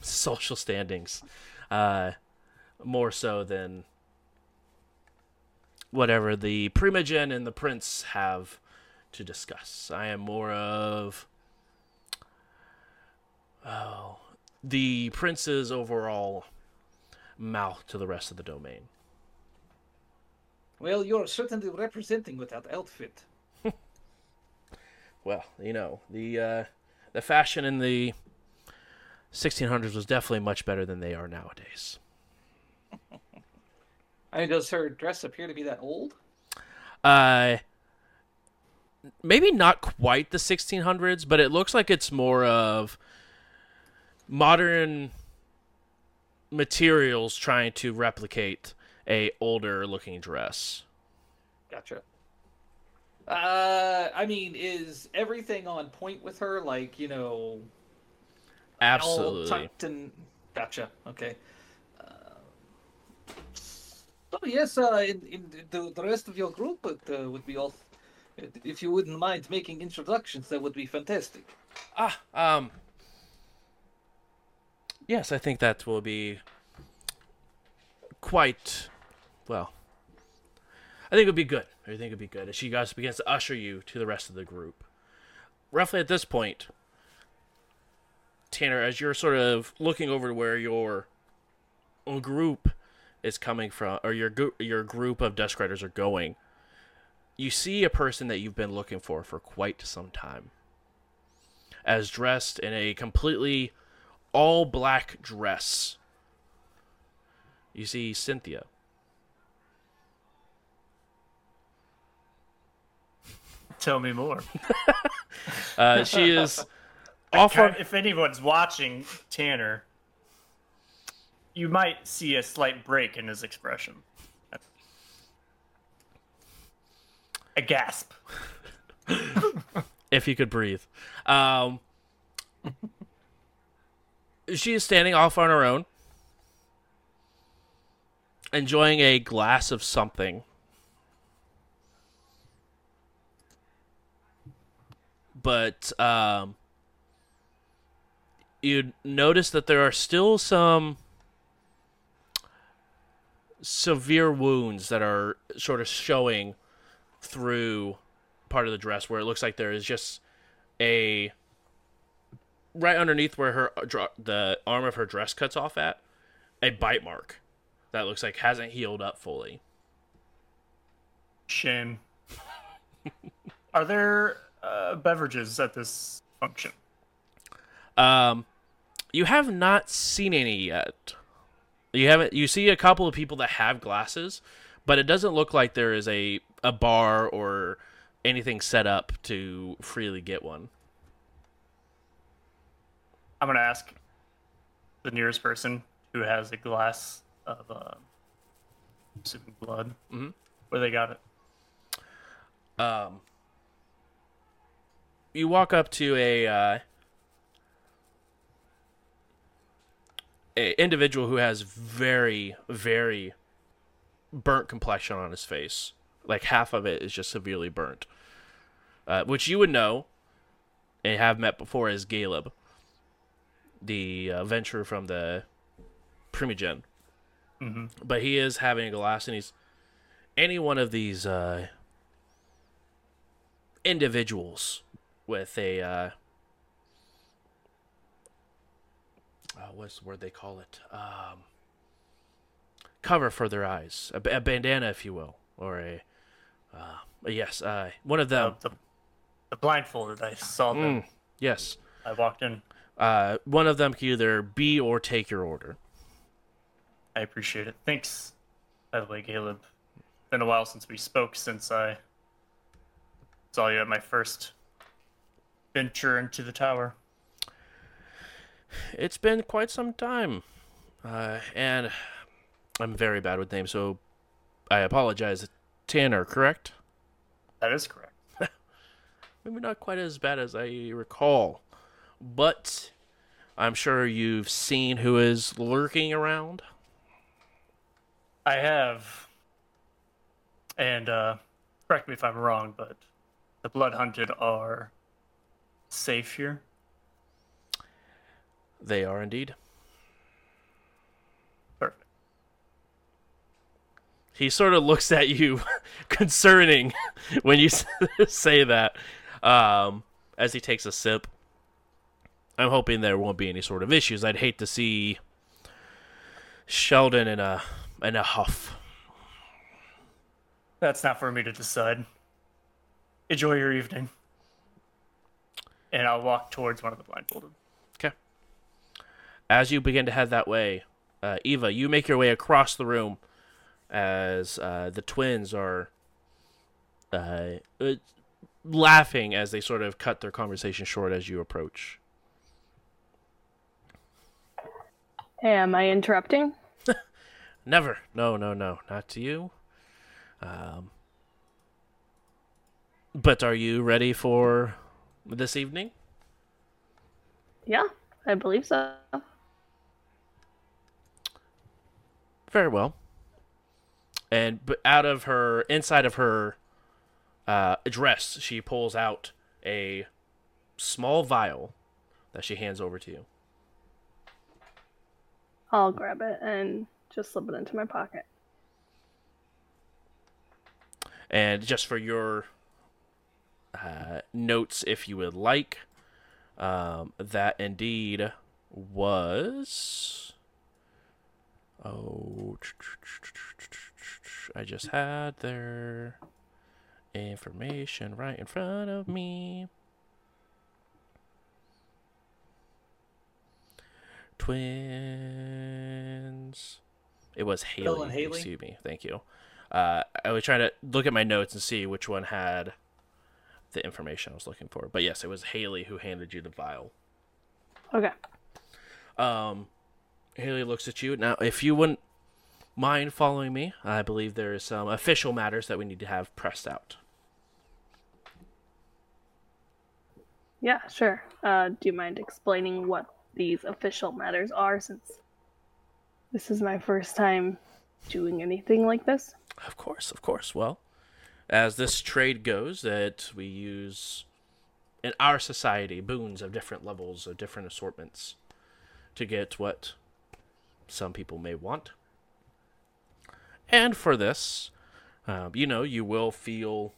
social standings, uh, more so than whatever the Primogen and the Prince have to discuss. I am more of oh the Prince's overall mouth to the rest of the domain. Well, you're certainly representing with that outfit. (laughs) Well, you know the uh, the fashion in the 1600s was definitely much better than they are nowadays. (laughs) I mean, does her dress appear to be that old? Uh, maybe not quite the 1600s, but it looks like it's more of modern materials trying to replicate a older looking dress. Gotcha. Uh, I mean, is everything on point with her? Like, you know, Absolutely. tucked and gotcha. Okay. Uh, so yes, uh, in, in the, the rest of your group would, uh, would be all. If you wouldn't mind making introductions, that would be fantastic. Ah, um. Yes, I think that will be quite well. I think it would be good. I think it would be good as she guys begins to usher you to the rest of the group. Roughly at this point, Tanner, as you're sort of looking over to where your group is coming from, or your your group of Dusk Riders are going, you see a person that you've been looking for for quite some time as dressed in a completely all black dress. You see Cynthia. Tell me more. (laughs) Uh, she is off kind- if anyone's watching Tanner, you might see a slight break in his expression. A gasp. (laughs) if you could breathe. Um, she is standing off on her own, enjoying a glass of something. But um, you notice that there are still some severe wounds that are sort of showing through part of the dress where it looks like there is just a right underneath where her the arm of her dress cuts off at a bite mark that looks like hasn't healed up fully. Shame. (laughs) Are there uh, beverages at this function? Um, you have not seen any yet. You haven't. You see a couple of people that have glasses, but it doesn't look like there is a a bar or anything set up to freely get one. I'm gonna ask the nearest person who has a glass of uh, blood. Mhm. Where they got it? Um, you walk up to a uh, a individual who has very very burnt complexion on his face. Like half of it is just severely burnt, uh, which you would know and have met before as Caleb, the uh, venturer from the Primogen. hmm But he is having a glass, and he's any one of these uh, individuals with a uh, uh, what's the word they call it? Um, cover for their eyes, a, a bandana, if you will, or a uh, yes, uh, one of them. the, the blindfolded, I saw them. Mm, yes, I walked in. Uh, one of them can either be or take your order. I appreciate it. Thanks, by the way, Caleb. Been a while since we spoke since I saw you at my first venture into the tower. It's been quite some time, uh, and I'm very bad with names, so I apologize. Tanner, correct? That is correct. (laughs) Maybe not quite as bad as I recall, but I'm sure you've seen who is lurking around. I have, and uh, correct me if I'm wrong, but the blood hunted are safe here. They are indeed. Perfect. He sort of looks at you, (laughs) concerning (laughs) when you (laughs) say that. Um, as he takes a sip, I'm hoping there won't be any sort of issues. I'd hate to see Sheldon in a in a huff. That's not for me to decide. Enjoy your evening. And I'll walk towards one of the blindfolded. Okay. As you begin to head that way, uh, Eva, you make your way across the room as uh, the twins are uh, uh, laughing as they sort of cut their conversation short as you approach. Am I interrupting? Never. No, no, no. Not to you. Um, but are you ready for this evening? Yeah, I believe so. Very well. And but out of her inside of her uh, dress, she pulls out a small vial that she hands over to you. I'll grab it and just slip it into my pocket. And just for your uh, notes, if you would like, um, that indeed was. Oh, I just had their information right in front of me. Twins. It was Haley. Haley? Excuse me. Thank you. Uh, I was trying to look at my notes and see which one had the information I was looking for. But yes, it was Haley who handed you the vial. Okay. Um, Haley looks at you. Now, if you wouldn't mind following me, I believe there is some official matters that we need to have pressed out. Yeah, sure. Uh, do you mind explaining what these official matters are since this is my first time doing anything like this? Of course, of course. Well, as this trade goes, that we use in our society boons of different levels of different assortments to get what some people may want. And for this, um, you know, you will feel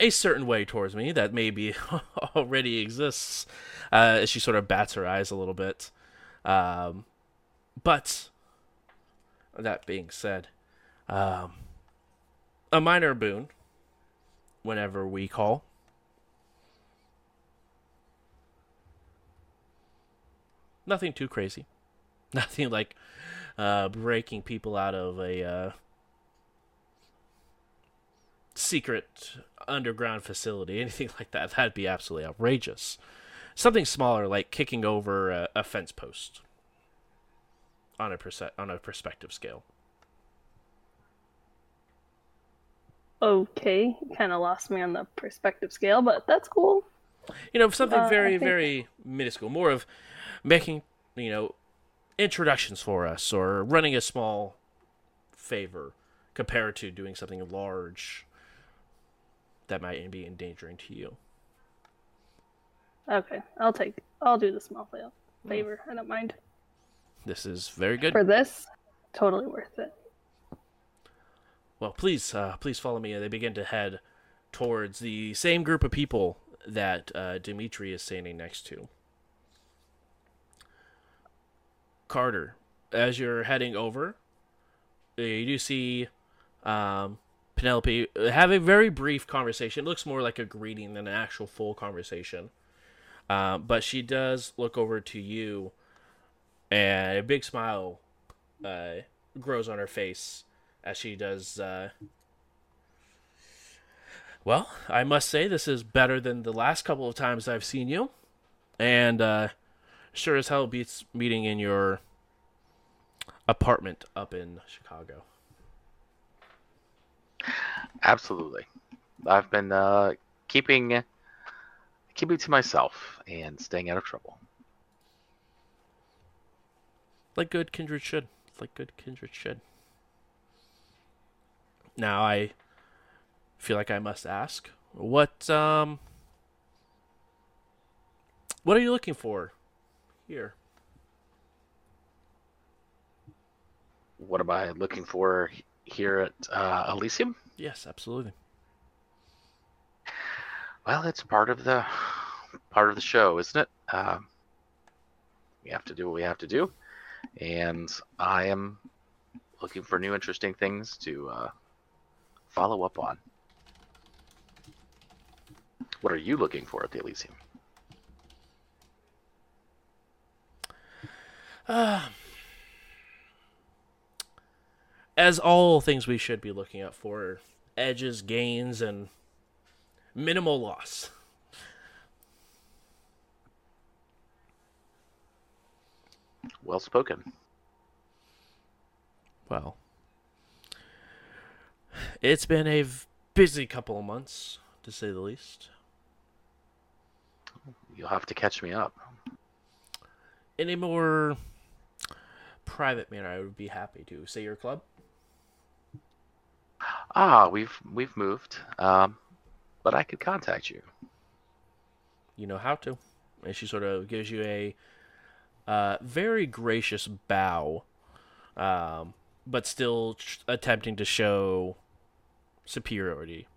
a certain way towards me that maybe (laughs) already exists. Uh, she sort of bats her eyes a little bit. Um, but that being said, um, a minor boon whenever we call. Nothing too crazy. (laughs) Nothing like uh, breaking people out of a uh, secret underground facility, anything (laughs) like that. That'd be absolutely outrageous. Something smaller, like kicking over a, a fence post on a perce- on a perspective scale. Okay, kind of lost me on the perspective scale, but that's cool. You know, something Uh, very, think- very minuscule. More of making, you know, introductions for us or running a small favor compared to doing something large that might be endangering to you. Okay, I'll take. I'll do the small fa- favor. I don't mind. This is very good. For this, totally worth it. Well, please, uh, please follow me. They begin to head towards the same group of people that uh, Dimitri is standing next to. Carter, as you're heading over, uh, you do see um, Penelope have a very brief conversation. It looks more like a greeting than an actual full conversation. Uh, but she does look over to you, and a big smile uh, grows on her face as she does. Uh, well, I must say this is better than the last couple of times I've seen you, and uh, sure as hell beats meeting in your apartment up in Chicago. Absolutely. I've been uh, keeping keeping to myself and staying out of trouble. Like good kindred should. Like good kindred should. Now I feel like I must ask, what um what are you looking for here? What am I looking for here at uh, Elysium? Yes, absolutely. Well, it's part of the part of the show, isn't it? Um, we have to do what we have to do, and I am looking for new, interesting things to uh, follow up on. What are you looking for at the Elysium? Uh, as all things we should be looking out for edges, gains, and minimal loss. Well spoken. Well, it's been a busy couple of months, to say the least. You'll have to catch me up. In a more private manner, I would be happy to say your club. Ah, we've we've moved, um, but I could contact you. You know how to. And she sort of gives you a uh, very gracious bow, um, but still tr- attempting to show superiority.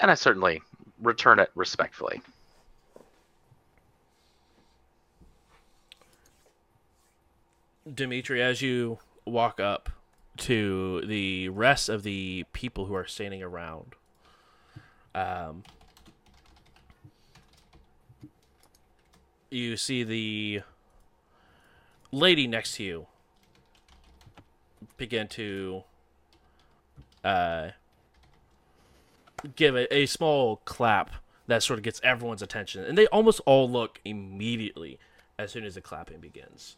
And I certainly return it respectfully. Dimitri, as you walk up to the rest of the people who are standing around, um, you see the lady next to you begin to uh, give a, a small clap that sort of gets everyone's attention, and they almost all look immediately as soon as the clapping begins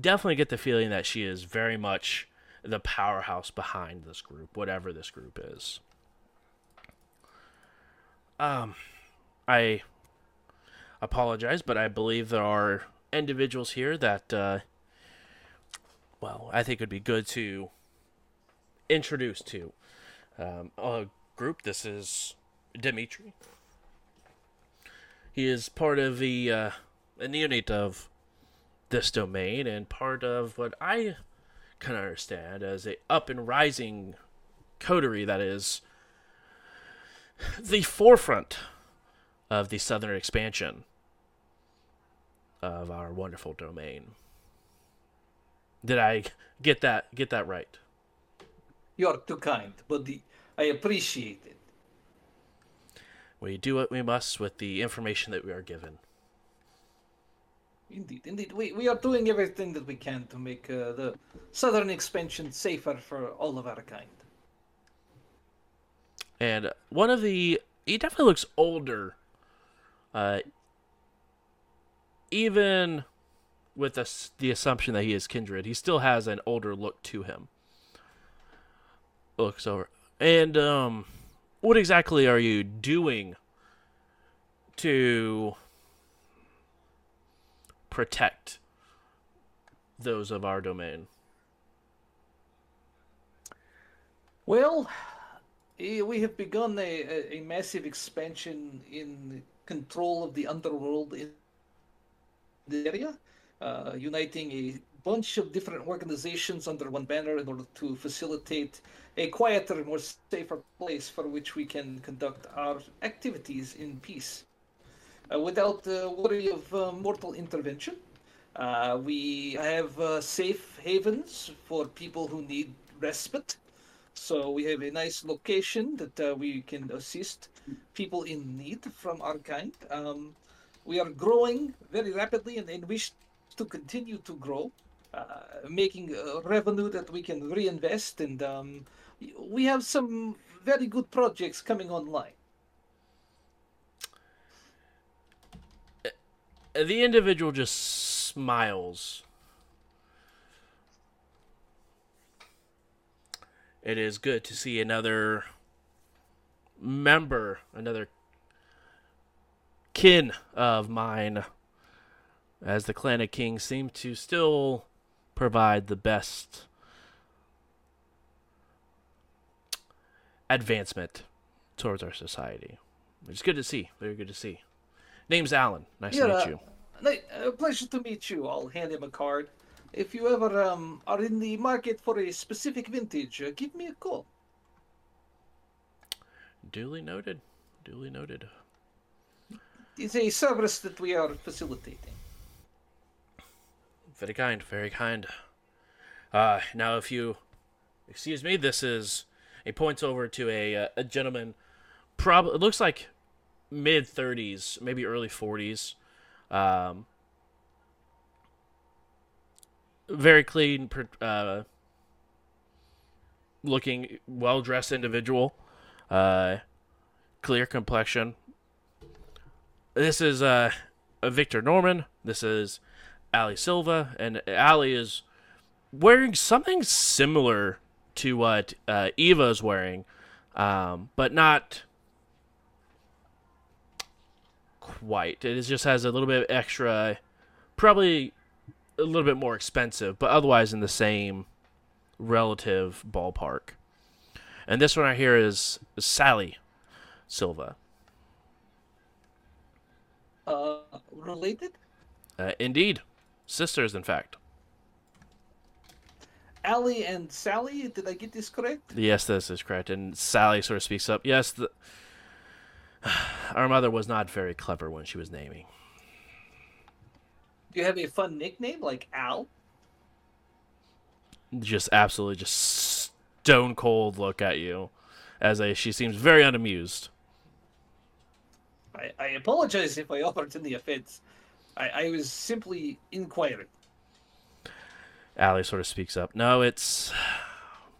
definitely get the feeling that she is very much the powerhouse behind this group, whatever this group is. Um, I apologize, but I believe there are individuals here that, uh, well, I think would be good to introduce to. Um, a group. This is Dimitri. He is part of the uh, a neonate of this domain and part of what I can understand as a up and rising coterie that is the forefront of the southern expansion of our wonderful domain. Did I get that get that right? You're too kind, buddy. I appreciate it. We do what we must with the information that we are given. Indeed, indeed. We, we are doing everything that we can to make uh, the southern expansion safer for all of our kind. And one of the he definitely looks older. Uh even with the, the assumption that he is kindred, he still has an older look to him. Looks over. And um what exactly are you doing to protect those of our domain? Well, eh, we have begun a, a, a massive expansion in control of the underworld in the area, uh, uniting a bunch of different organizations under one banner in order to facilitate a quieter more safer place for which we can conduct our activities in peace. Uh, without the worry of uh, mortal intervention, uh, we have safe havens for people who need respite. So we have a nice location that we can assist people in need from our kind. Um, we are growing very rapidly and, and wish to continue to grow, uh, making revenue that we can reinvest. And um, we have some very good projects coming online. The individual just smiles. It is good to see another member, another kin of mine, as the Clan of Kings seem to still provide the best advancement towards our society. It's good to see. Very good to see. Name's Alan. Nice to meet you. Uh, pleasure to meet you. I'll hand him a card. If you ever um, are in the market for a specific vintage, uh, give me a call. Duly noted. Duly noted. It's a service that we are facilitating. Very kind, very kind. Uh, now, if you excuse me, this is he points over to a uh, a gentleman. Prob it looks like mid thirties, maybe early forties. Um, very clean, uh, looking, well dressed individual. Uh, clear complexion. This is uh, Victor Norman. This is Ali Silva, and Ali is wearing something similar to what uh, Eva is wearing, um, but not quite. It just has a little bit of extra, probably a little bit more expensive, but otherwise in the same relative ballpark. And this one right here is Sally Silva. Uh, related? Uh, indeed, sisters, in fact. Allie and Sally, did I get this correct? Yes, this is correct. And Sally sort of speaks up. Yes, the, (sighs) our mother was not very clever when she was naming. Do you have a fun nickname like Al? Just absolutely, just stone cold look at you, as a she seems very unamused. I, I apologize if I offered any offense. I, I was simply inquiring. Allie sort of speaks up. No, it's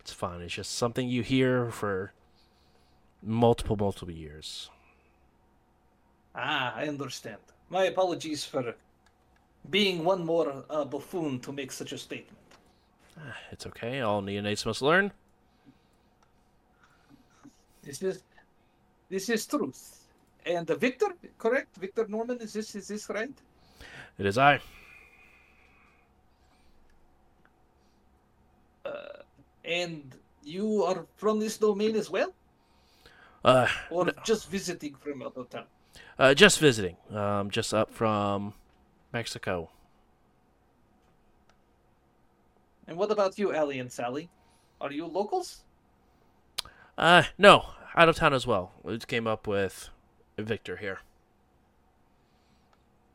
it's fine. It's just something you hear for multiple, multiple years. Ah, I understand. My apologies for being one more uh, buffoon to make such a statement. It's okay. All neonates must learn. This is this is truth. And uh, Victor, correct? Victor Norman, is this is this right? It is I. And you are from this domain as well, Uh, or just visiting from out of town? Uh, just visiting. Um, just up from Mexico. And what about you, Ellie and Sally? Are you locals? Uh, no, out of town as well. We just came up with Victor here.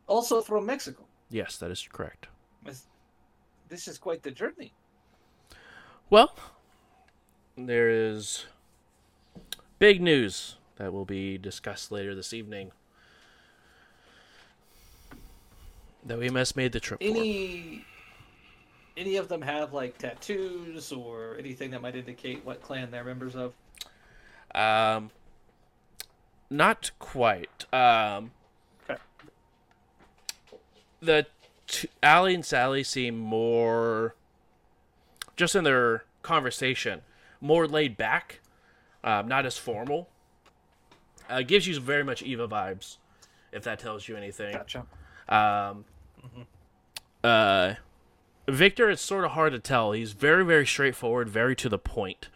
Also from Mexico. Yes, that is correct. This- This is quite the journey. Well, there is big news that will be discussed later this evening that we must made the trip for. Any any of them have like tattoos or anything that might indicate what clan they're members of? Um, not quite. Um, Okay. the t- Allie and Sally seem more, just in their conversation, more laid back, um, not as formal. Uh, gives you very much Eva vibes, if that tells you anything. Gotcha. Um, uh, Victor, it's sort of hard to tell. He's very, very straightforward, very to the point.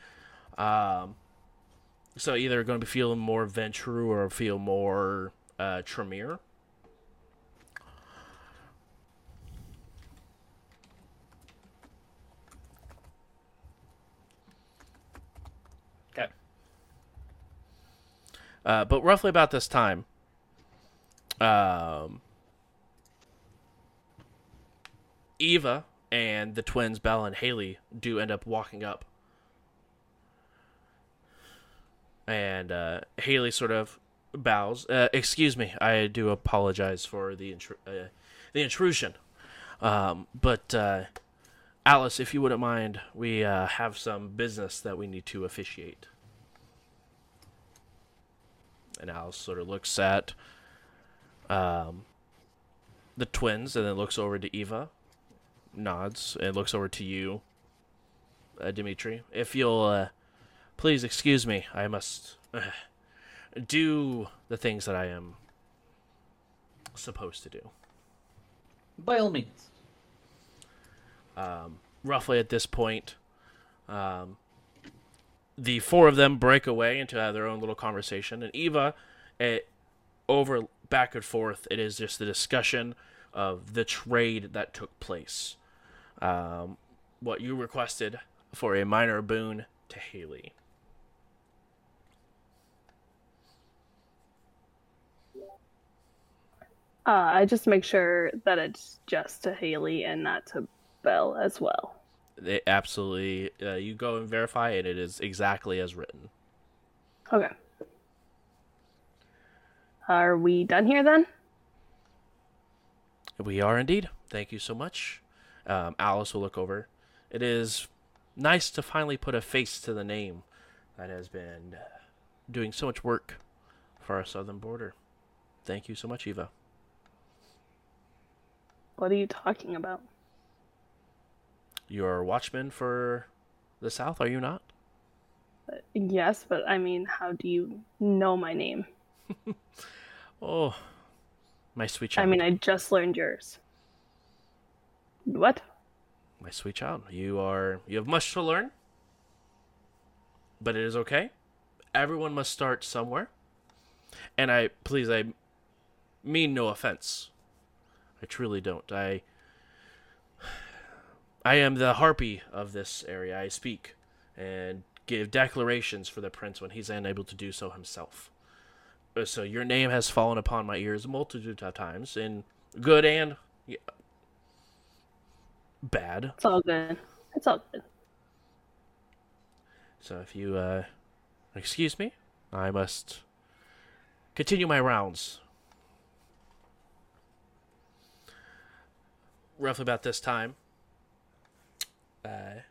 Um, so either going to be feeling more Ventrue or feel more uh, Tremere. Uh, but roughly about this time, um, Eva and the twins, Belle and Haley, do end up walking up. And uh, Haley sort of bows. Uh, excuse me, I do apologize for the intru- uh, the intrusion. Um, but uh, Alice, if you wouldn't mind, we uh, have some business that we need to officiate. And Alice sort of looks at um, the twins and then looks over to Eva, nods, and looks over to you, uh, Dimitri. If you'll uh, please excuse me, I must uh, do the things that I am supposed to do. By all means. Um, roughly at this point, um, the four of them break away into their own little conversation, and Eva, it, over back and forth, it is just the discussion of the trade that took place. Um, what you requested for a minor boon to Haley. Uh, I just make sure that it's just to Haley and not to Belle as well. It absolutely, uh, you go and verify, and it is exactly as written. Okay. Are we done here then? We are indeed. Thank you so much. Um, Alice will look over. It is nice to finally put a face to the name that has been doing so much work for our southern border. Thank you so much, Eva. What are you talking about? You're a watchman for the South, are you not? Yes, but I mean, how do you know my name? (laughs) Oh, my sweet child. I mean, I just learned yours. What? my sweet child. You are you have much to learn, but it is okay. Everyone must start somewhere. And I please I mean no offense. I truly don't. I I am the harpy of this area. I speak and give declarations for the prince when he's unable to do so himself. Uh, So your name has fallen upon my ears a multitude of times, in good and yeah, bad. It's all good. It's all good. So if you uh excuse me, I must continue my rounds. Roughly about this time, uh,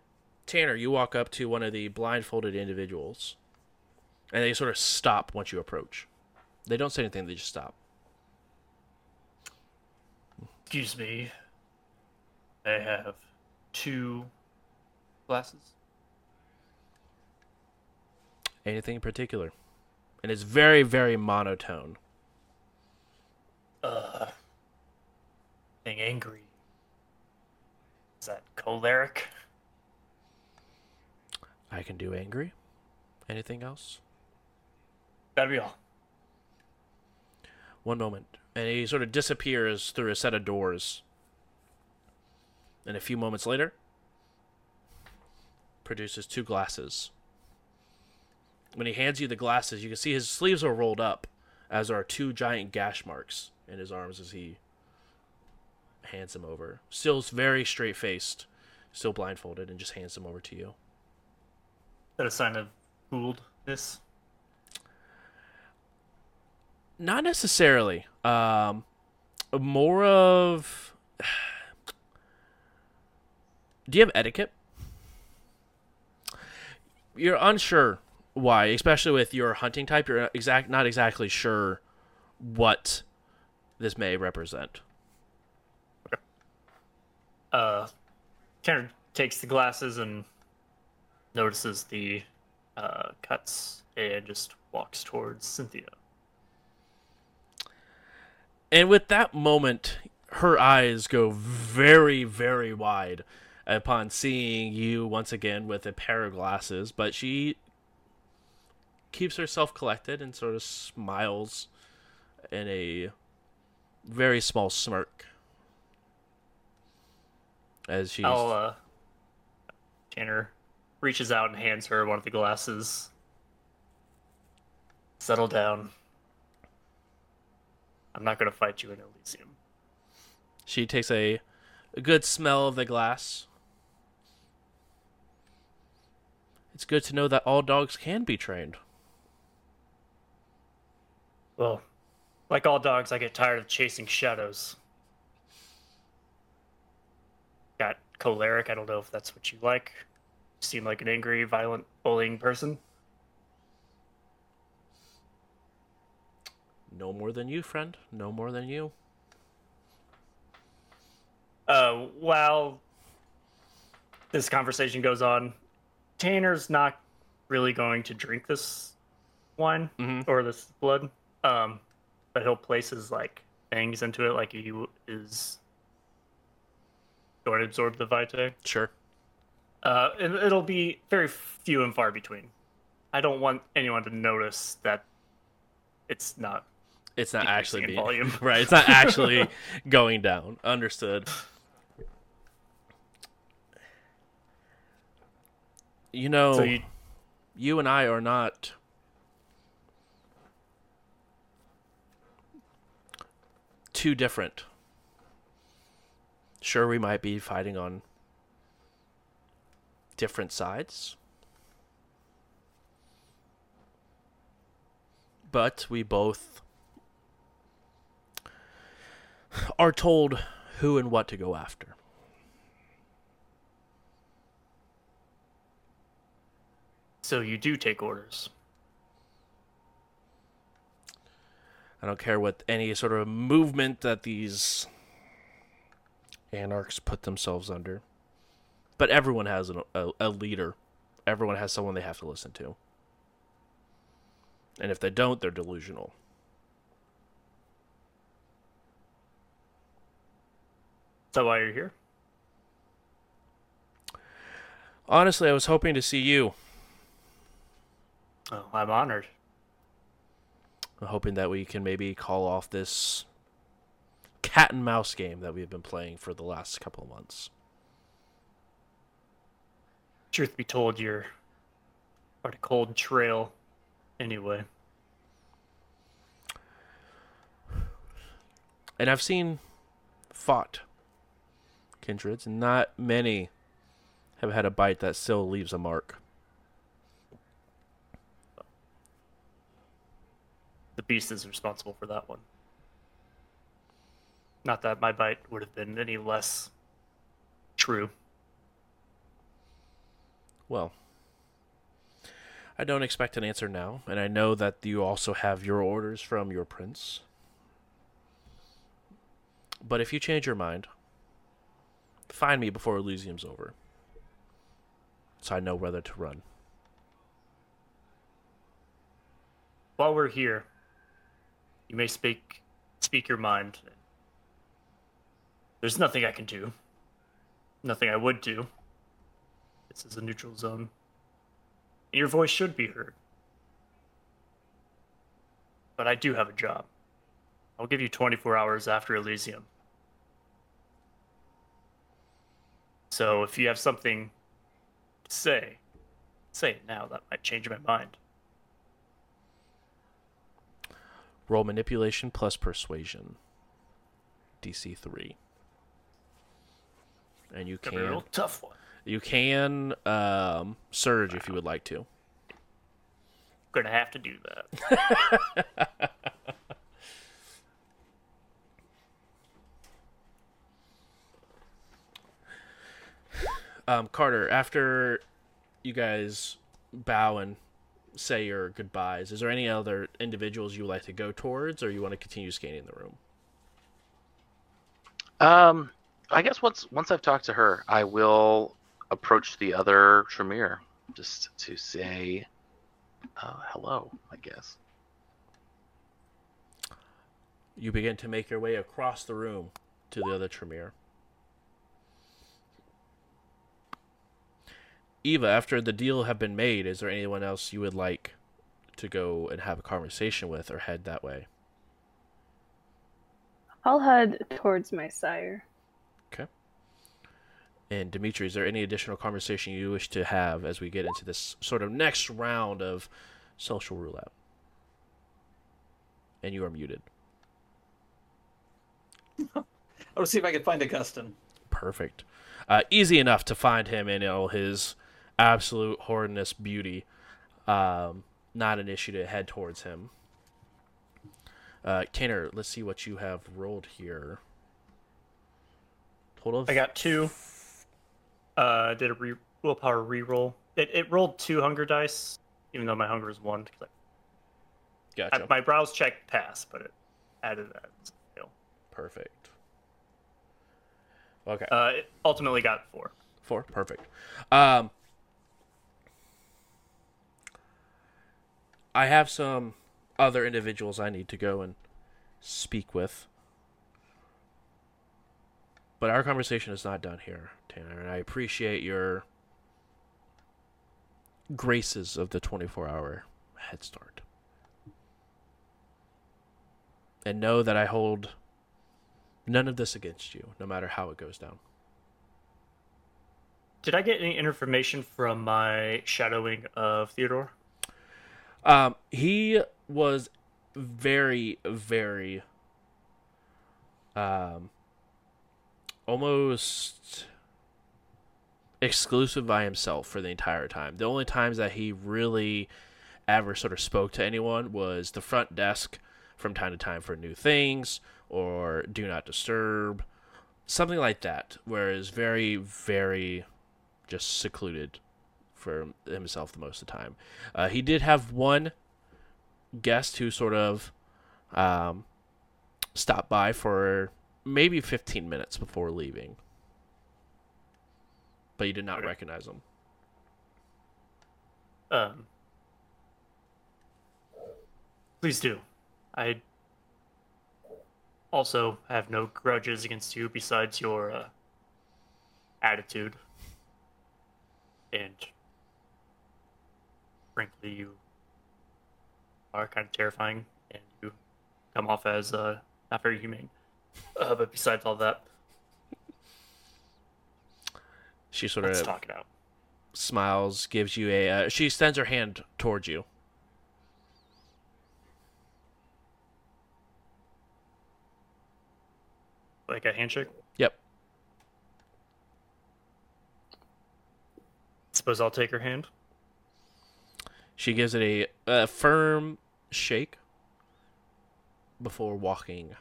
Tanner, you walk up to one of the blindfolded individuals, and they sort of stop once you approach. They don't say anything; they just stop. Excuse me. I have two glasses. Anything in particular? And it's very, very monotone. Uh, being angry. Is that choleric? I can do angry. Anything else? That'd be all. One moment. And he sort of disappears through a set of doors. And a few moments later, produces two glasses. When he hands you the glasses, you can see his sleeves are rolled up, as are two giant gash marks in his arms as he hands them over. Still very straight faced, still blindfolded, and just hands them over to you. That a sign of fooledness? Not necessarily. Um, more of. (sighs) Do you have etiquette? You're unsure why, especially with your hunting type. You're exact, not exactly sure what this may represent. Uh, Tanner takes the glasses and notices the uh, cuts and just walks towards Cynthia. And with that moment, her eyes go very, very wide upon seeing you once again with a pair of glasses, but she keeps herself collected and sort of smiles in a very small smirk as she's I'll, uh, Tanner reaches out and hands her one of the glasses. settle down. I'm not going to fight you in Elysium. She takes a, a good smell of the glass. It's good to know that all dogs can be trained. Well, like all dogs, I get tired of chasing shadows. Got choleric. I don't know if that's what you like. Seem like an angry, violent, bullying person. No more than you, friend. No more than you. Uh, while this conversation goes on, Tanner's not really going to drink this wine Mhm. or this blood. Um, but he'll place his like fangs into it, like he is going to absorb the vitae. Sure. Uh, and it'll be very few and far between. I don't want anyone to notice that it's not. It's not actually being volume. (laughs) right. It's not (laughs) actually going down. Understood. You know, So you, you and I are not too different. Sure, we might be fighting on different sides, but we both are told who and what to go after. so you do take orders. I don't care what any sort of movement that these anarchs put themselves under. But everyone has an, a, a leader. Everyone has someone they have to listen to. And if they don't, they're delusional. Is that why you're here? Honestly, I was hoping to see you. Oh, I'm honored. I'm hoping that we can maybe call off this cat and mouse game that we've been playing for the last couple of months. Truth be told, you're on a cold trail anyway. And I've seen fought kindreds, and not many have had a bite that still leaves a mark. The beast is responsible for that one. Not that my bite would have been any less true. Well, I don't expect an answer now, and I know that you also have your orders from your prince. But if you change your mind, find me before Elysium's over. So I know whether to run. While we're here, you may speak speak your mind. There's nothing I can do. Nothing I would do. This is a neutral zone. And your voice should be heard. But I do have a job. I'll give you 24 hours after Elysium. So if you have something to say, say it now. That might change my mind. Roll manipulation plus persuasion. DC 3. And you be a real tough one. You can um, surge if you would like to. Gonna have to do that. (laughs) Um, Carter, after you guys bow and say your goodbyes, is there any other individuals you would like to go towards, or you want to continue scanning the room? Um, I guess once once I've talked to her, I will approach the other Tremere just to say uh, hello. I guess. You begin to make your way across the room to the other Tremere. Eva, after the deal have been made, is there anyone else you would like to go and have a conversation with or head that way? I'll head towards my sire. And Dimitri, is there any additional conversation you wish to have as we get into this sort of next round of social roulette? and you are muted. (laughs) I'll see if I can find Augustin. Perfect. Uh, easy enough to find him in all his absolute horrendous beauty. Um, not an issue to head towards him. Uh, Tanner, let's see what you have rolled here. Total of I got two. Uh, did a re- willpower reroll. It it rolled two hunger dice, even though my hunger is one. I- gotcha. I, my rouse check passed, but it added that. fail. Perfect. Okay. Uh, it ultimately got four. Four. Perfect. Um, I have some other individuals I need to go and speak with. But our conversation is not done here, Tanner, and I appreciate your graces of the 24 hour head start. And know that I hold none of this against you, no matter how it goes down. Did I get any information from my shadowing of Theodore? Um, he was very, very, um, almost exclusive by himself for the entire time. The only times that he really ever sort of spoke to anyone was the front desk from time to time for new things or do not disturb, something like that. Whereas very, very just secluded for himself the most of the time. Uh, he did have one guest who sort of um, stopped by for maybe 15 minutes before leaving. But you did not Okay. recognize him. Um, please do. I also have no grudges against you besides your uh, attitude. And frankly, you are kind of terrifying, and you come off as uh, not very humane. Uh, but besides all that, She sort let's of talk it out. smiles, gives you a. Uh, she extends her hand towards you. Like a handshake. Yep. Suppose I'll take her hand. She gives it a, a firm shake before walking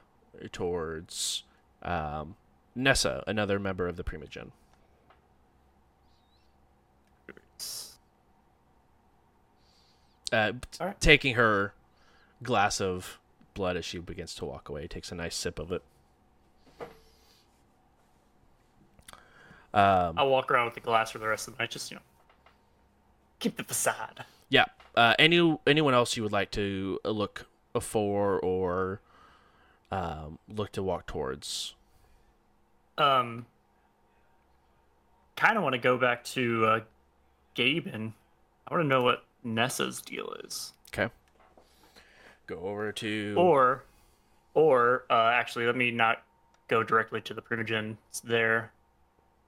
towards um, Nessa, another member of the Primogen. Uh, t- Alright. Taking her glass of blood as she begins to walk away, takes a nice sip of it. Um, I'll walk around with the glass for the rest of the night. Just you know, keep the facade. Yeah. Uh, any anyone else you would like to look for or um, look to walk towards? Um, kind of want to go back to uh, Gaben. I want to know what Nessa's deal is, Okay. Go over to. or, or uh, actually, let me not go directly to the Primogen It's there.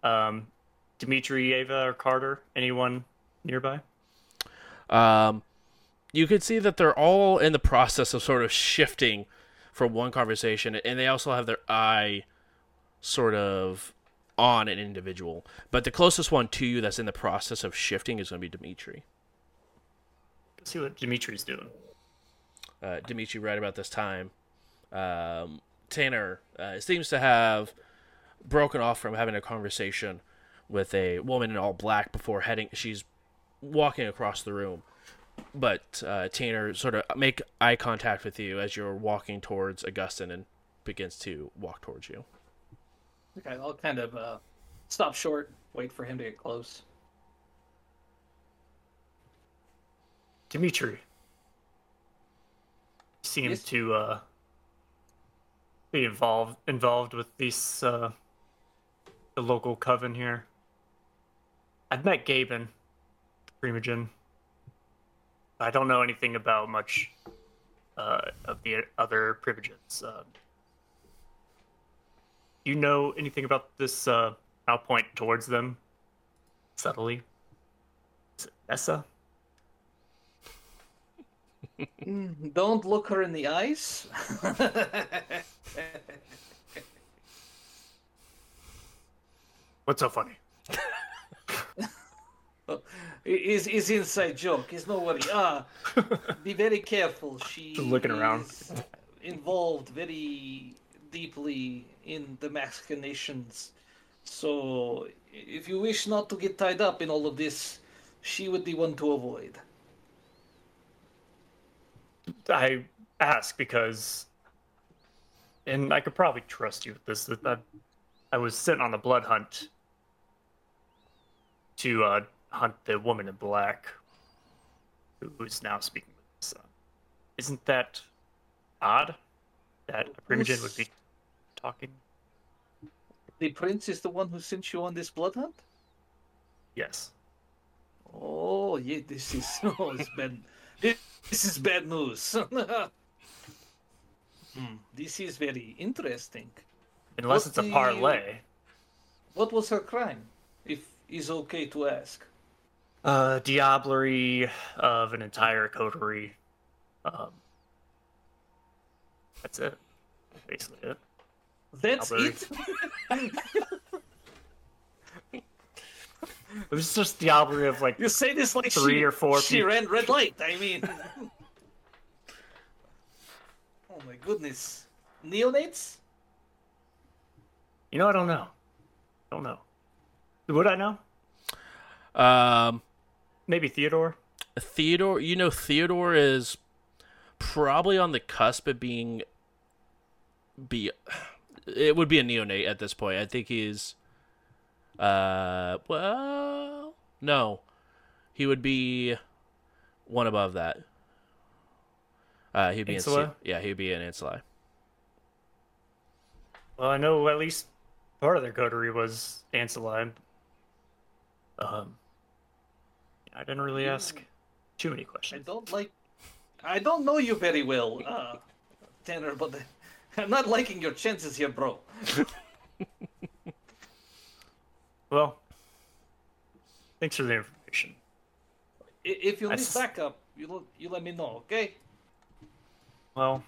Um, Dimitri, Ava, or Carter. Anyone nearby? Um, you could see that they're all in the process of sort of shifting from one conversation, and they also have their eye sort of on an individual. But the closest one to you that's in the process of shifting is going to be Dimitri. Let's see what Dimitri's doing. uh, Dimitri right about this time. Um, Tanner uh, seems to have broken off from having a conversation with a woman in all black before heading. She's walking across the room, but uh, Tanner sort of make eye contact with you as you're walking towards Augustin and begins to walk towards you. Okay, I'll kind of uh, stop short, wait for him to get close. Dimitri seems Yes. to uh, be involved involved with this uh, the local coven here. I've met Gaben, Primogen. I don't know anything about much uh, of the other privileges. Uh, you know anything about this? Uh, I'll point towards them subtly. Is it Nessa? Mm, Don't look her in the eyes. What's so funny? (laughs) (laughs) is is inside joke. It's no worry. Ah, (laughs) be very careful. She Just looking around. involved very deeply in the machinations. So, if you wish not to get tied up in all of this, she would be one to avoid. I ask because, and I could probably trust you with this. That I, I was sent on the blood hunt to uh, hunt the woman in black, who is now speaking with us. Isn't that odd? That a Primogen would be talking? The prince is the one who sent you on this blood hunt. Yes. Oh, yeah, this is (laughs) oh, it's bad. This this is bad news. (laughs) Hmm, this is very interesting. Unless What it's a parlay. What was her crime, if is okay to ask? Uh, diablerie of an entire coterie. Um, that's it. Basically it. That's Diablerie. it. (laughs) It was just diablerie of like You say this like Three she, or four She people. ran red light. I mean, (laughs) oh my goodness, neonates. you know I don't know. don't know. Would I know? Um, Maybe Theodore. Theodore, you know, Theodore is probably on the cusp of being be. It would be a neonate at this point. I think he's. Uh, well, no, he would be one above that. Uh, he'd be in, yeah, he'd be in Ancilla. Well, I know at least part of their coterie was Ancillime. Um, I didn't really ask too many questions. I don't like. I don't know you very well, uh, Tanner, but (laughs) I'm not liking your chances here, bro. (laughs) Well, thanks for the information. If you need s- backup, you let you let me know, okay? Well,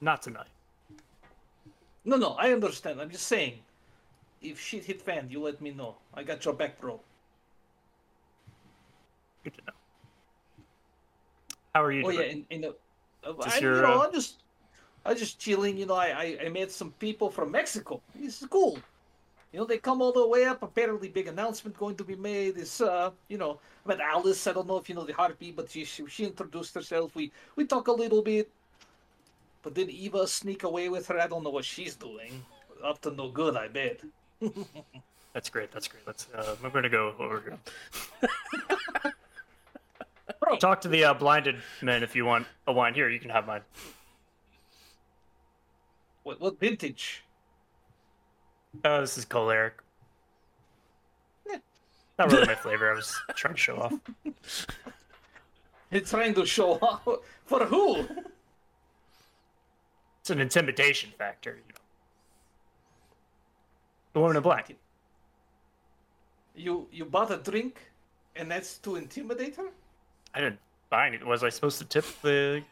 not tonight. No, no, I understand. I'm just saying, if shit hit fan, you let me know. I got your back, bro. Good to know. How are you doing? Oh doing? yeah, and, and uh, I, your, you know, uh, I'm just, I'm just chilling. You know, I, I, I met some people from Mexico. This is cool. You know, they come all the way up. Apparently, big announcement going to be made. Is uh, you know, I met Alice. I don't know if you know the harpy, but she she, she introduced herself. We we talk a little bit. But then Eva sneak away with her. I don't know what she's doing. Up to no good, I bet. (laughs) That's great. That's great. Let's. Uh, I'm gonna go over here. (laughs) Bro, Talk to the uh, blinded men if you want a wine. Here, you can have mine. what what vintage? Oh, this is choleric. Yeah. Not really my flavor. I was trying to show off. It's trying to show off for who? It's an intimidation factor, you know. The woman in black. You you bought a drink, and that's to intimidate her. I didn't buy any. Was I supposed to tip the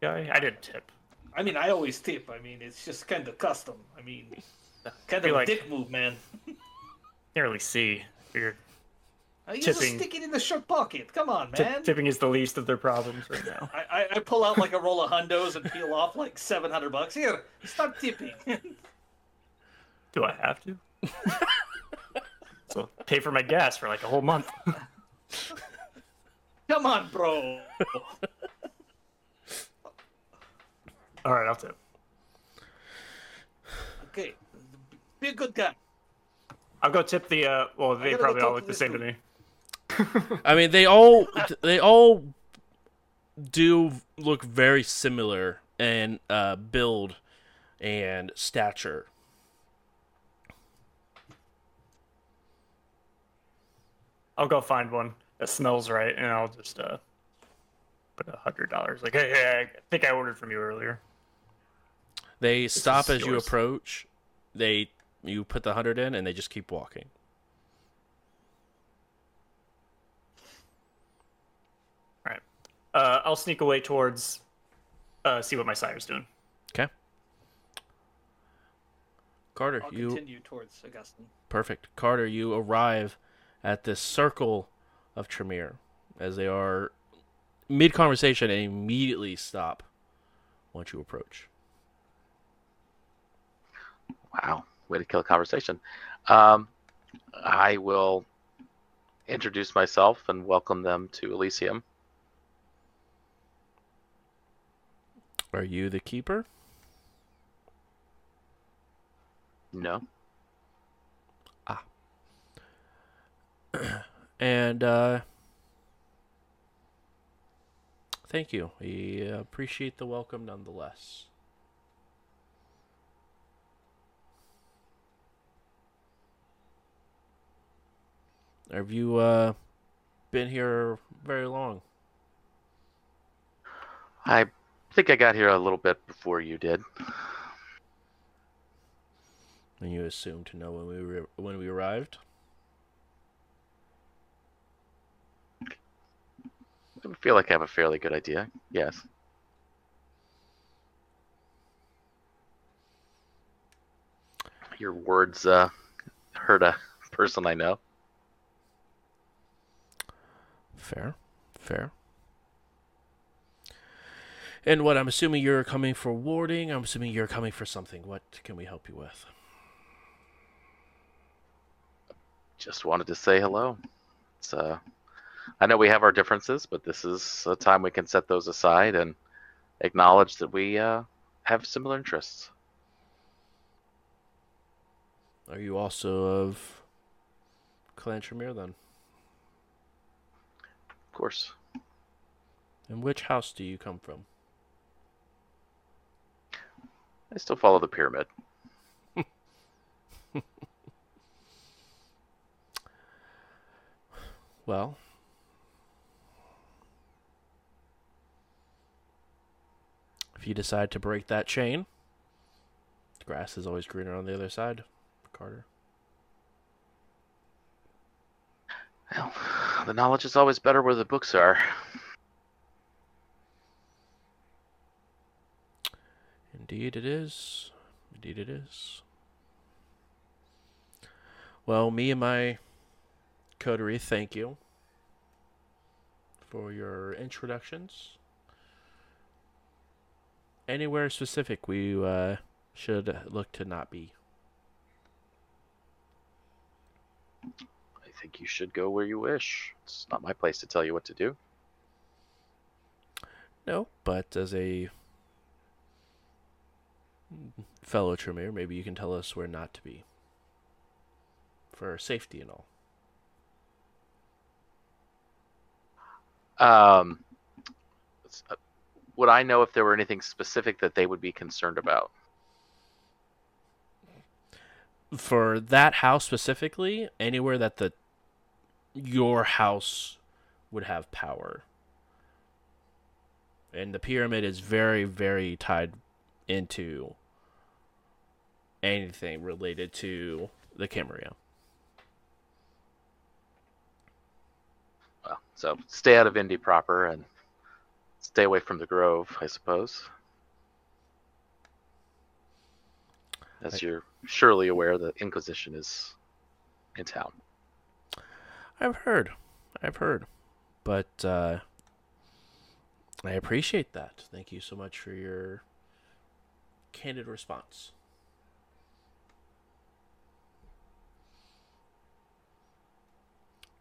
guy? I didn't tip. I mean, I always tip. I mean, it's just kind of custom. I mean, (laughs) kind of a like- dick move, man. (laughs) Can't really see. Figured Uh, You just stick it in the shirt pocket. Come on, man. tipping is the least of their problems right now. (laughs) I, I, I pull out like a roll of hundos and peel off like seven hundred bucks. Here, start tipping. Do I have to? so pay for my gas for like a whole month. Come on, bro. All right, I'll tip. Okay, be a good guy. I'll go tip the. uh Well, they probably all look the this same to me. I mean, they all (laughs) they all do look very similar in uh, build and stature. I'll go find one that smells right, and I'll just uh put a hundred dollars. Like, hey, hey, I think I ordered from you earlier. They stop is as you approach. They you put the hundred in, and they just keep walking. All right. Uh, uh, I'll sneak away towards uh, see what my sire's doing. Okay. Carter, I'll you continue towards Augustine. Perfect. Carter, you arrive at this circle of Tremere as they are mid conversation and immediately stop once you approach. Wow, way to kill a conversation. Um, I will introduce myself and welcome them to Elysium. Are you the keeper? No, (clears throat) And uh thank you. We appreciate the welcome nonetheless. Have you uh been here very long? I think I got here a little bit before you did. And you assume to know when we when we arrived? I feel like I have a fairly good idea. Yes. Your words uh, hurt a person I know. Fair. Fair. And what I'm assuming you're coming for warding, I'm assuming you're coming for something. What can we help you with? Just wanted to say hello. It's, uh, I know we have our differences, but this is a time we can set those aside and acknowledge that we uh, have similar interests. Are you also of Clan Tremere then? Of course. And which house do you come from? I still follow the pyramid. (laughs) Well, if you decide to break that chain, the grass is always greener on the other side, Carter. Well, the knowledge is always better where the books are. Indeed it is. Indeed it is. Well, me and my coterie thank you for your introductions. Anywhere specific we uh, should look to not be. I think you should go where you wish. It's not my place to tell you what to do. No, but as a fellow Tremere, maybe you can tell us where not to be. For safety and all. Um, would I know if there were anything specific that they would be concerned about? For that house specifically, anywhere that the your house would have power. And the pyramid is very, very tied into anything related to the Camarilla. Well, so stay out of Indy proper and stay away from the Grove, I suppose. As I- you're surely aware, the Inquisition is in town. I've heard. I've heard. But uh, I appreciate that. Thank you so much for your candid response.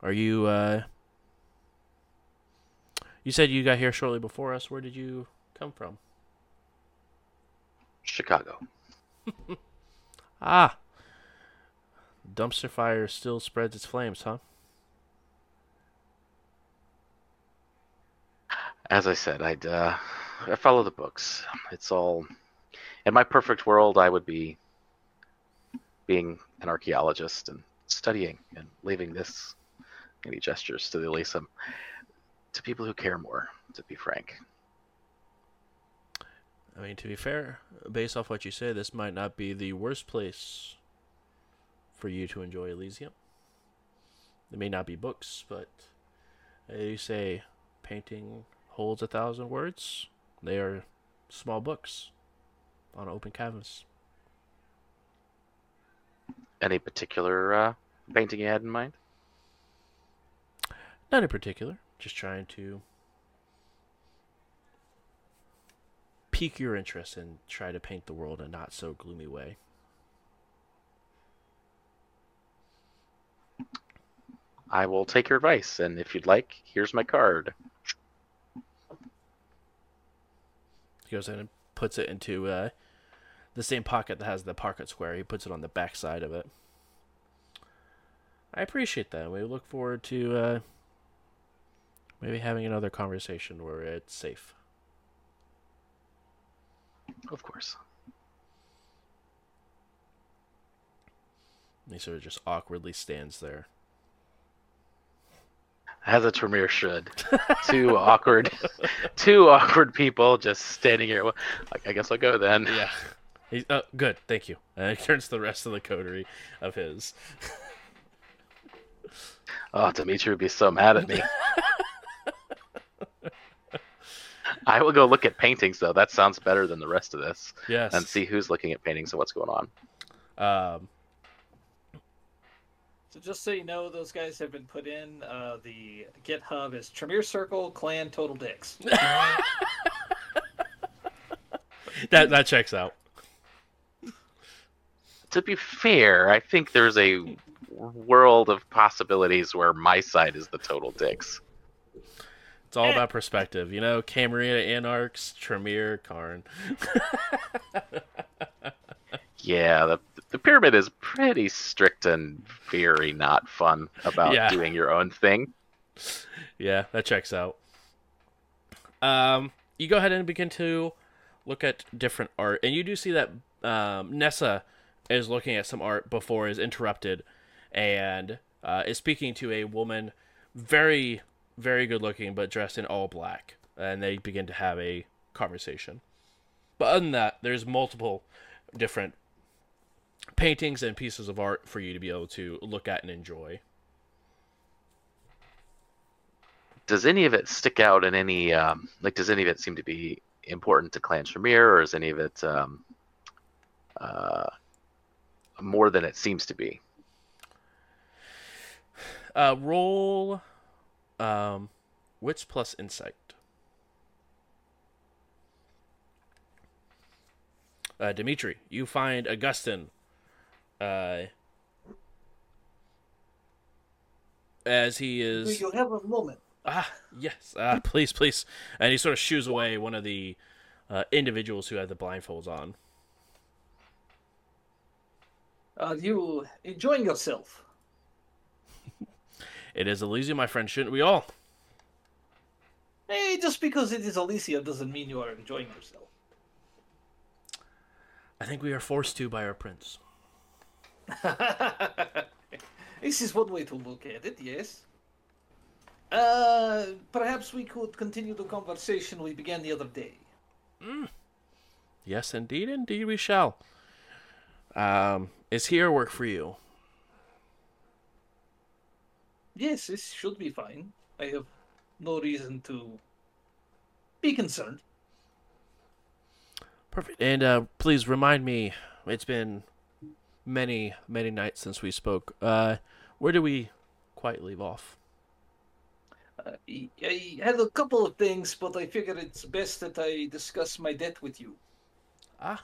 Are you uh You said you got here shortly before us. Where did you come from? Chicago. (laughs) Ah. Dumpster fire still spreads its flames, huh? As I said, I'd uh, I follow the books. It's all in my perfect world. I would be being an archaeologist and studying and leaving this any gestures to the Elysium to people who care more. To be frank, I mean, to be fair, based off what you say, this might not be the worst place for you to enjoy Elysium. It may not be books, but as you say, painting holds a thousand words. They are small books on open canvas. Any particular uh, painting you had in mind? Not in particular, just trying to pique your interest and try to paint the world in a not so gloomy way. I will take your advice, and if you'd like, here's my card. He goes in and puts it into uh, the same pocket that has the pocket square. He puts it on the back side of it. I appreciate that. We look forward to uh, maybe having another conversation where it's safe. Of course. And he sort of just awkwardly stands there. As a Tremere should. two awkward, (laughs) two awkward people just standing here. Well, I- I guess I'll go then. Yeah. He's, oh, uh, good. Thank you. And he turns to the rest of the coterie of his. Oh, Dimitri would be so mad at me. (laughs) (laughs) I will go look at paintings though. That sounds better than the rest of this, Yes. and see who's looking at paintings and what's going on. Um, So just so you know, those guys have been put in. Uh, the GitHub is Tremere Circle Clan Total Dicks. (laughs) that that checks out. To be fair, I think there's a world of possibilities where my side is the total dicks. It's all about perspective, you know. Camarilla Anarchs, Tremere, Carne. Yeah, the the pyramid is pretty strict and very not fun about Yeah. doing your own thing. Yeah, that checks out. Um, you go ahead and begin to look at different art, and you do see that um, Nessa is looking at some art before is interrupted, and uh, is speaking to a woman, very, very good looking, but dressed in all black, and they begin to have a conversation. But other than that, there's multiple different paintings and pieces of art for you to be able to look at and enjoy. Does any of it stick out in any um, like? Does any of it seem to be important to Clan Tremere, or is any of it um, uh, more than it seems to be? Uh, roll um, wits plus insight. Uh, Dimitri, you find Augustine. uh, as he Do is. you have a moment? Ah, yes. Ah, please, please. And he sort of shoos away one of the uh, individuals who had the blindfolds on. Are you enjoying yourself? It is Elysium, my friend. Shouldn't we all? Hey, just because it is Elysia doesn't mean you are enjoying yourself. I think we are forced to by our prince. (laughs) this is one way to look at it, yes. Uh, perhaps we could continue the conversation we began the other day. Yes, indeed, indeed, we shall. Um, is here work for you? Yes, this should be fine. I have no reason to be concerned. Perfect. And uh, please remind me. It's been many, many nights since we spoke. Uh, where do we quite leave off? Uh, I- I had a couple of things, but I figure it's best that I discuss my debt with you. Ah,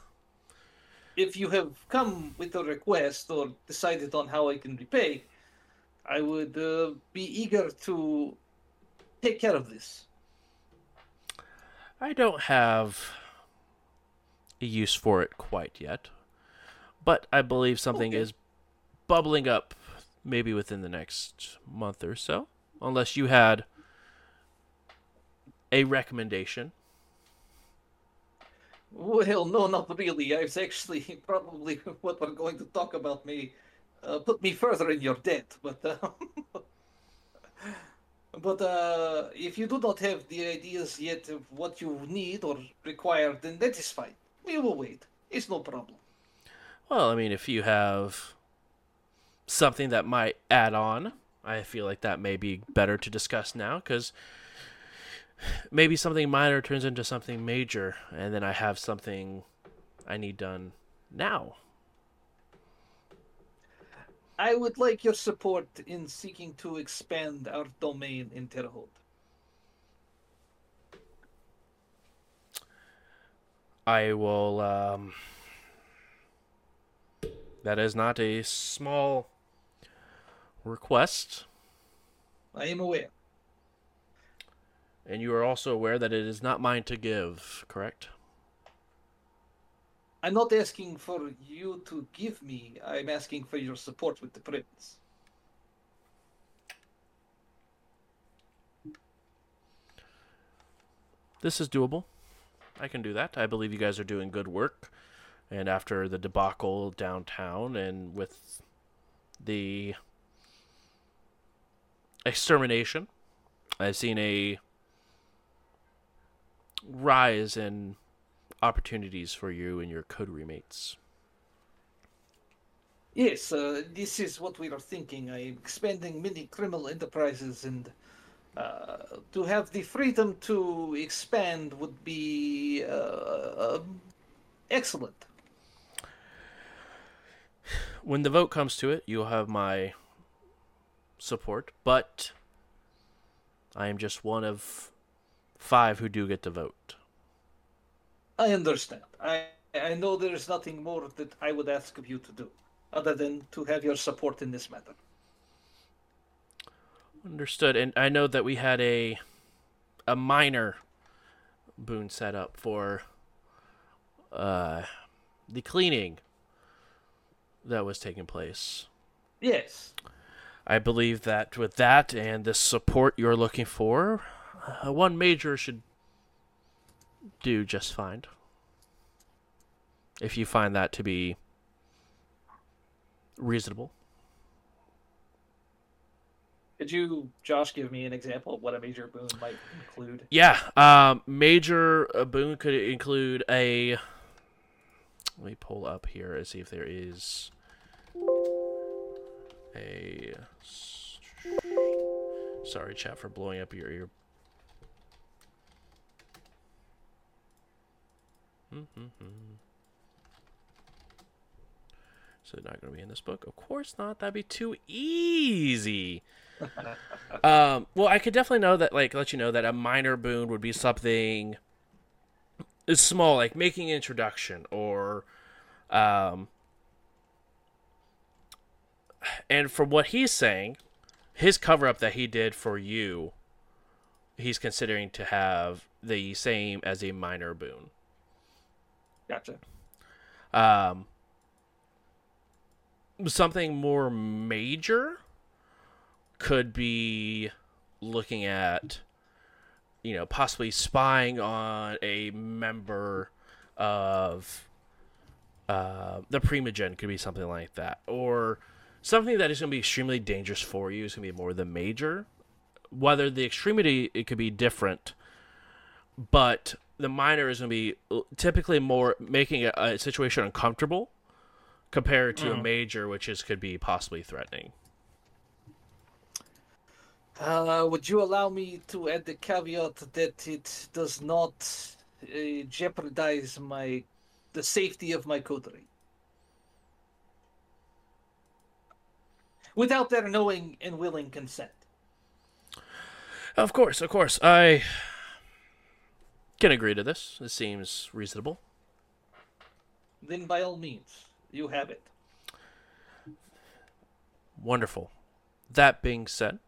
If you have come with a request or decided on how I can repay, I would uh, be eager to take care of this. I don't have a use for it quite yet, but I believe something Okay. is bubbling up, maybe within the next month or so. Unless you had a recommendation. Well, no, not really. I was actually (laughs) probably (laughs) what we're going to talk about may uh, put me further in your debt, but uh, (laughs) but uh, if you do not have the ideas yet of what you need or require, then that is fine. We will wait. It's no problem. Well, I mean, if you have something that might add on, I feel like that may be better to discuss now because maybe something minor turns into something major, and then I have something I need done now. I would like your support in seeking to expand our domain in Terre Haute. I will. Um, that is not a small request, I am aware. and you are also aware that it is not mine to give. Correct? I'm not asking for you to give me. I'm asking for your support with the prince. This is doable. I can do that. I believe you guys are doing good work. And after the debacle downtown and with the extermination, I've seen a rise in opportunities for you and your coterie mates. Yes, uh, this is what we are thinking. I'm expanding many criminal enterprises, and uh, to have the freedom to expand would be uh, um, excellent. When the vote comes to it, you'll have my support, but I am just one of five who do get to vote. I understand. I I know there is nothing more that I would ask of you to do, other than to have your support in this matter. Understood. And I know that we had a a minor boon set up for uh the cleaning that was taking place. Yes. I believe that with that and the support you're looking for, uh, one major should do just fine. If you find that to be reasonable. Could you, Josh, give me an example of what a major boon might include? Yeah, um, major uh, boon could include a. Let me pull up here and see if there is a. Sorry, chat, for blowing up your ear. So not going to be in this book? Of course not. That'd be too easy. (laughs) um, well, I could definitely know that, like, let you know that a minor boon would be something is small, like making an introduction, or, um, and from what he's saying, his cover up that he did for you, he's considering to have the same as a minor boon. Gotcha. Um, something more major could be looking at, you know, possibly spying on a member of uh, the Primogen could be something like that, or something that is going to be extremely dangerous for you is going to be more the major. Whether the extremity it could be different, but the minor is going to be typically more making a, a situation uncomfortable compared to a major, which is could be possibly threatening. Uh, would you allow me to add the caveat that it does not uh, jeopardize my the safety of my coterie? Without their knowing and willing consent. Of course, of course, I can agree to this. This seems reasonable. Then by all means, you have it. Wonderful. That being said,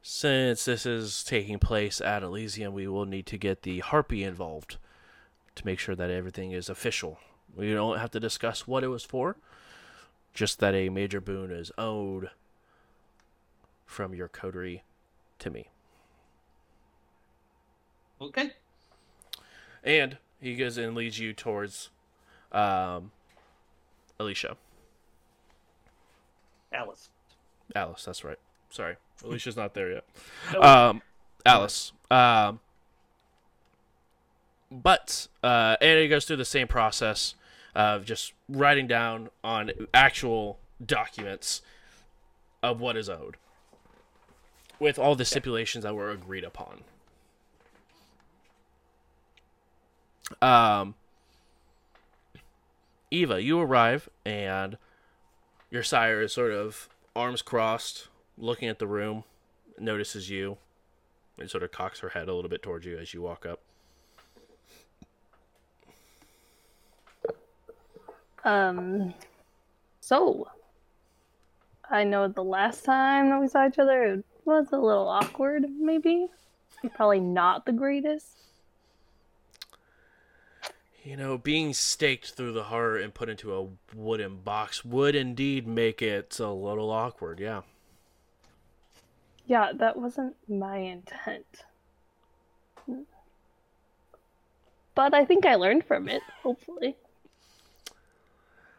since this is taking place at Elysium, we will need to get the Harpy involved to make sure that everything is official. We don't have to discuss what it was for, just that a major boon is owed from your coterie to me. Okay. And he goes and leads you towards um, Alicia. Alice. Alice, that's right. Sorry. Alicia's not there yet. (laughs) No. Um, Alice. Um, but, uh, and it goes through the same process of just writing down on actual documents of what is owed with all the stipulations that were agreed upon. Um, Eva, you arrive and your sire is sort of arms crossed, looking at the room, notices you, and sort of cocks her head a little bit towards you as you walk up. Um, so I know the last time that we saw each other it was a little awkward, maybe. Probably not the greatest. You know, being staked through the heart and put into a wooden box would indeed make it a little awkward, yeah. Yeah, that wasn't my intent. But I think I learned from it, hopefully.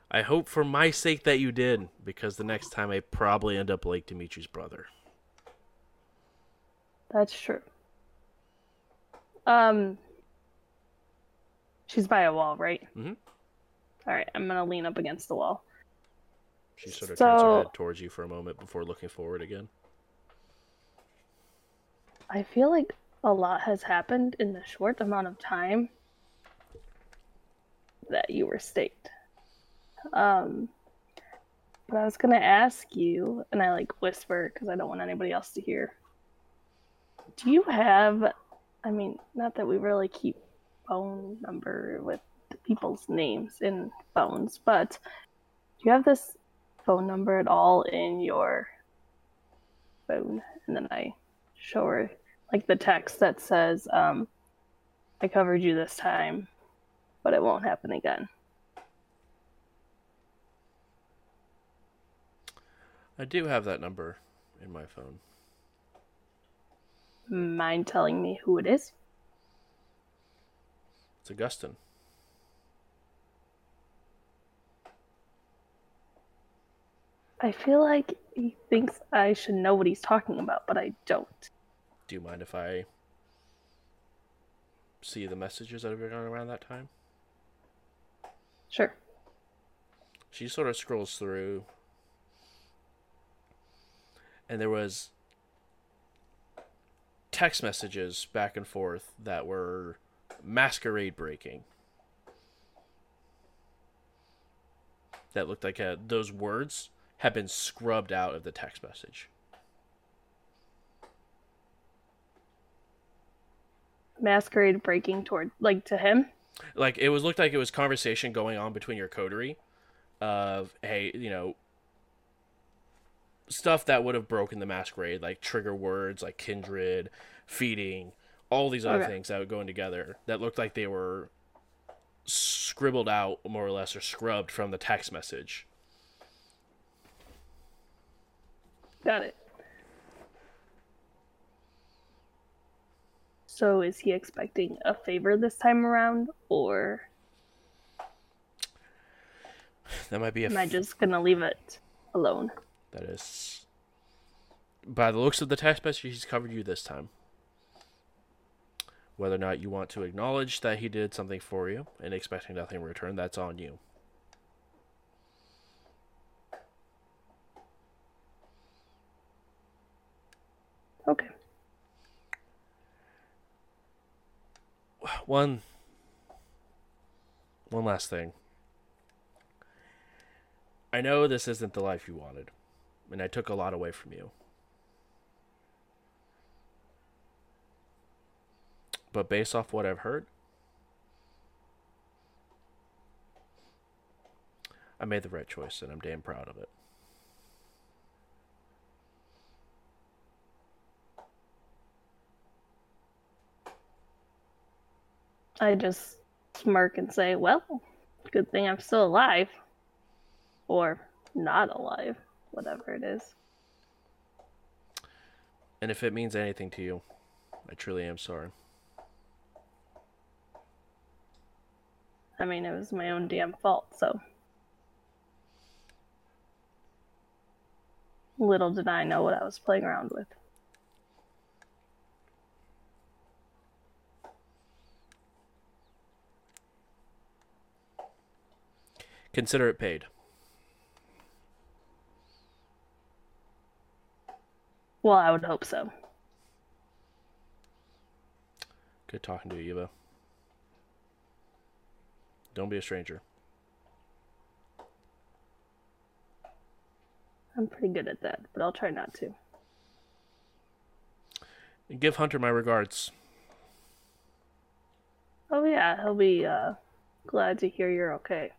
I hope for my sake that you did, because the next time I probably end up like Dimitri's brother. That's true. Um, she's by a wall, right? Mhm. All right, I'm gonna lean up against the wall. She sort of turns her head towards you for a moment before looking forward again. I feel like a lot has happened in the short amount of time that you were staked. Um, but I was gonna ask you, and I like whisper because I don't want anybody else to hear. Do you have? I mean, not that we really keep phone number with people's names in phones, but do you have this phone number at all in your phone? And then I show her like the text that says, um, I covered you this time, but it won't happen again. I do have that number in my phone. Mind telling me who it is? It's Augustine. I feel like he thinks I should know what he's talking about, but I don't. Do you mind if I see the messages that have been going around that time? Sure. She sort of scrolls through, and there was text messages back and forth that were masquerade breaking. That looked like uh those words had been scrubbed out of the text message. Masquerade breaking toward, like, to him? like it was looked like it was conversation going on between your coterie of hey you know stuff that would have broken the masquerade like trigger words like kindred feeding all these other Okay. things that were going together that looked like they were scribbled out more or less or scrubbed from the text message Got it. So is he expecting a favor this time around, or that might be a am I just gonna leave it alone? that is by the looks of the text message he's covered you this time whether or not you want to acknowledge that he did something for you and expecting nothing in return that's on you. Okay. one one last thing. I know this isn't the life you wanted and i took a lot away from you but based off what i've heard i made the right choice and i'm damn proud of it I just smirk and say, well, good thing I'm still alive. Or not alive, whatever it is. and if it means anything to you i truly am sorry I mean, it was my own damn fault, so. Little did I know what I was playing around with. consider it paid Well, I would hope so. good talking to you eva Don't be a stranger. I'm pretty good at that, but I'll try not to. And give Hunter my regards. Oh yeah, he'll be uh, glad to hear you're okay.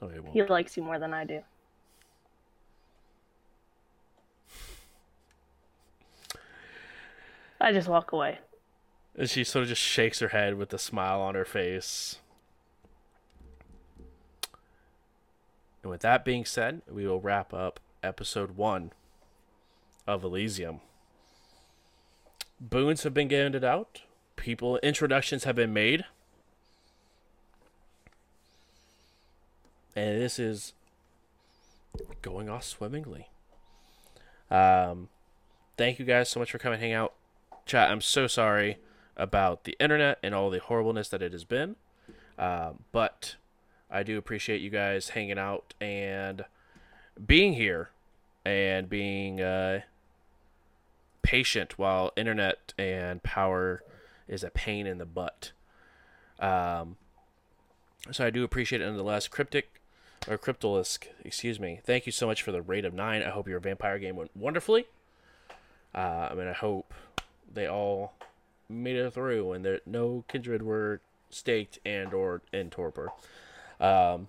Oh, he. He likes you more than I do. I just walk away. And she sort of just shakes her head with a smile on her face. And with that being said, we will wrap up episode one of Elysium. Boons have been handed out. People introductions have been made. And this is going off swimmingly. Um, thank you guys so much for coming hang out. Chat, I'm so sorry about the internet and all the horribleness that it has been. Um, but I do appreciate you guys hanging out and being here and being uh, patient while internet and power is a pain in the butt. Um, so I do appreciate it nonetheless. Cryptic or Cryptolisk, excuse me. Thank you so much for the rate of nine. I hope your vampire game went wonderfully. Uh, I mean, I hope they all made it through and there no kindred were staked and or in torpor. Um,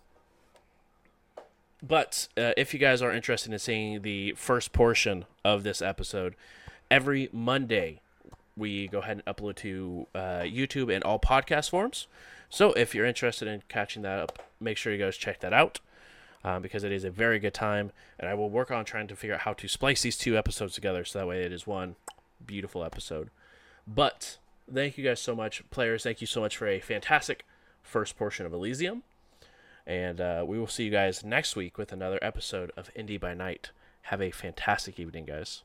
but uh, if you guys are interested in seeing the first portion of this episode, every Monday we go ahead and upload to uh, YouTube and all podcast forms. So if you're interested in catching that up, make sure you guys check that out um, because it is a very good time. And I will work on trying to figure out how to splice these two episodes together so that way it is one beautiful episode. But thank you guys so much, players. Thank you so much for a fantastic first portion of Elysium. And uh, we will see you guys next week with another episode of Indy by Night. Have a fantastic evening, guys.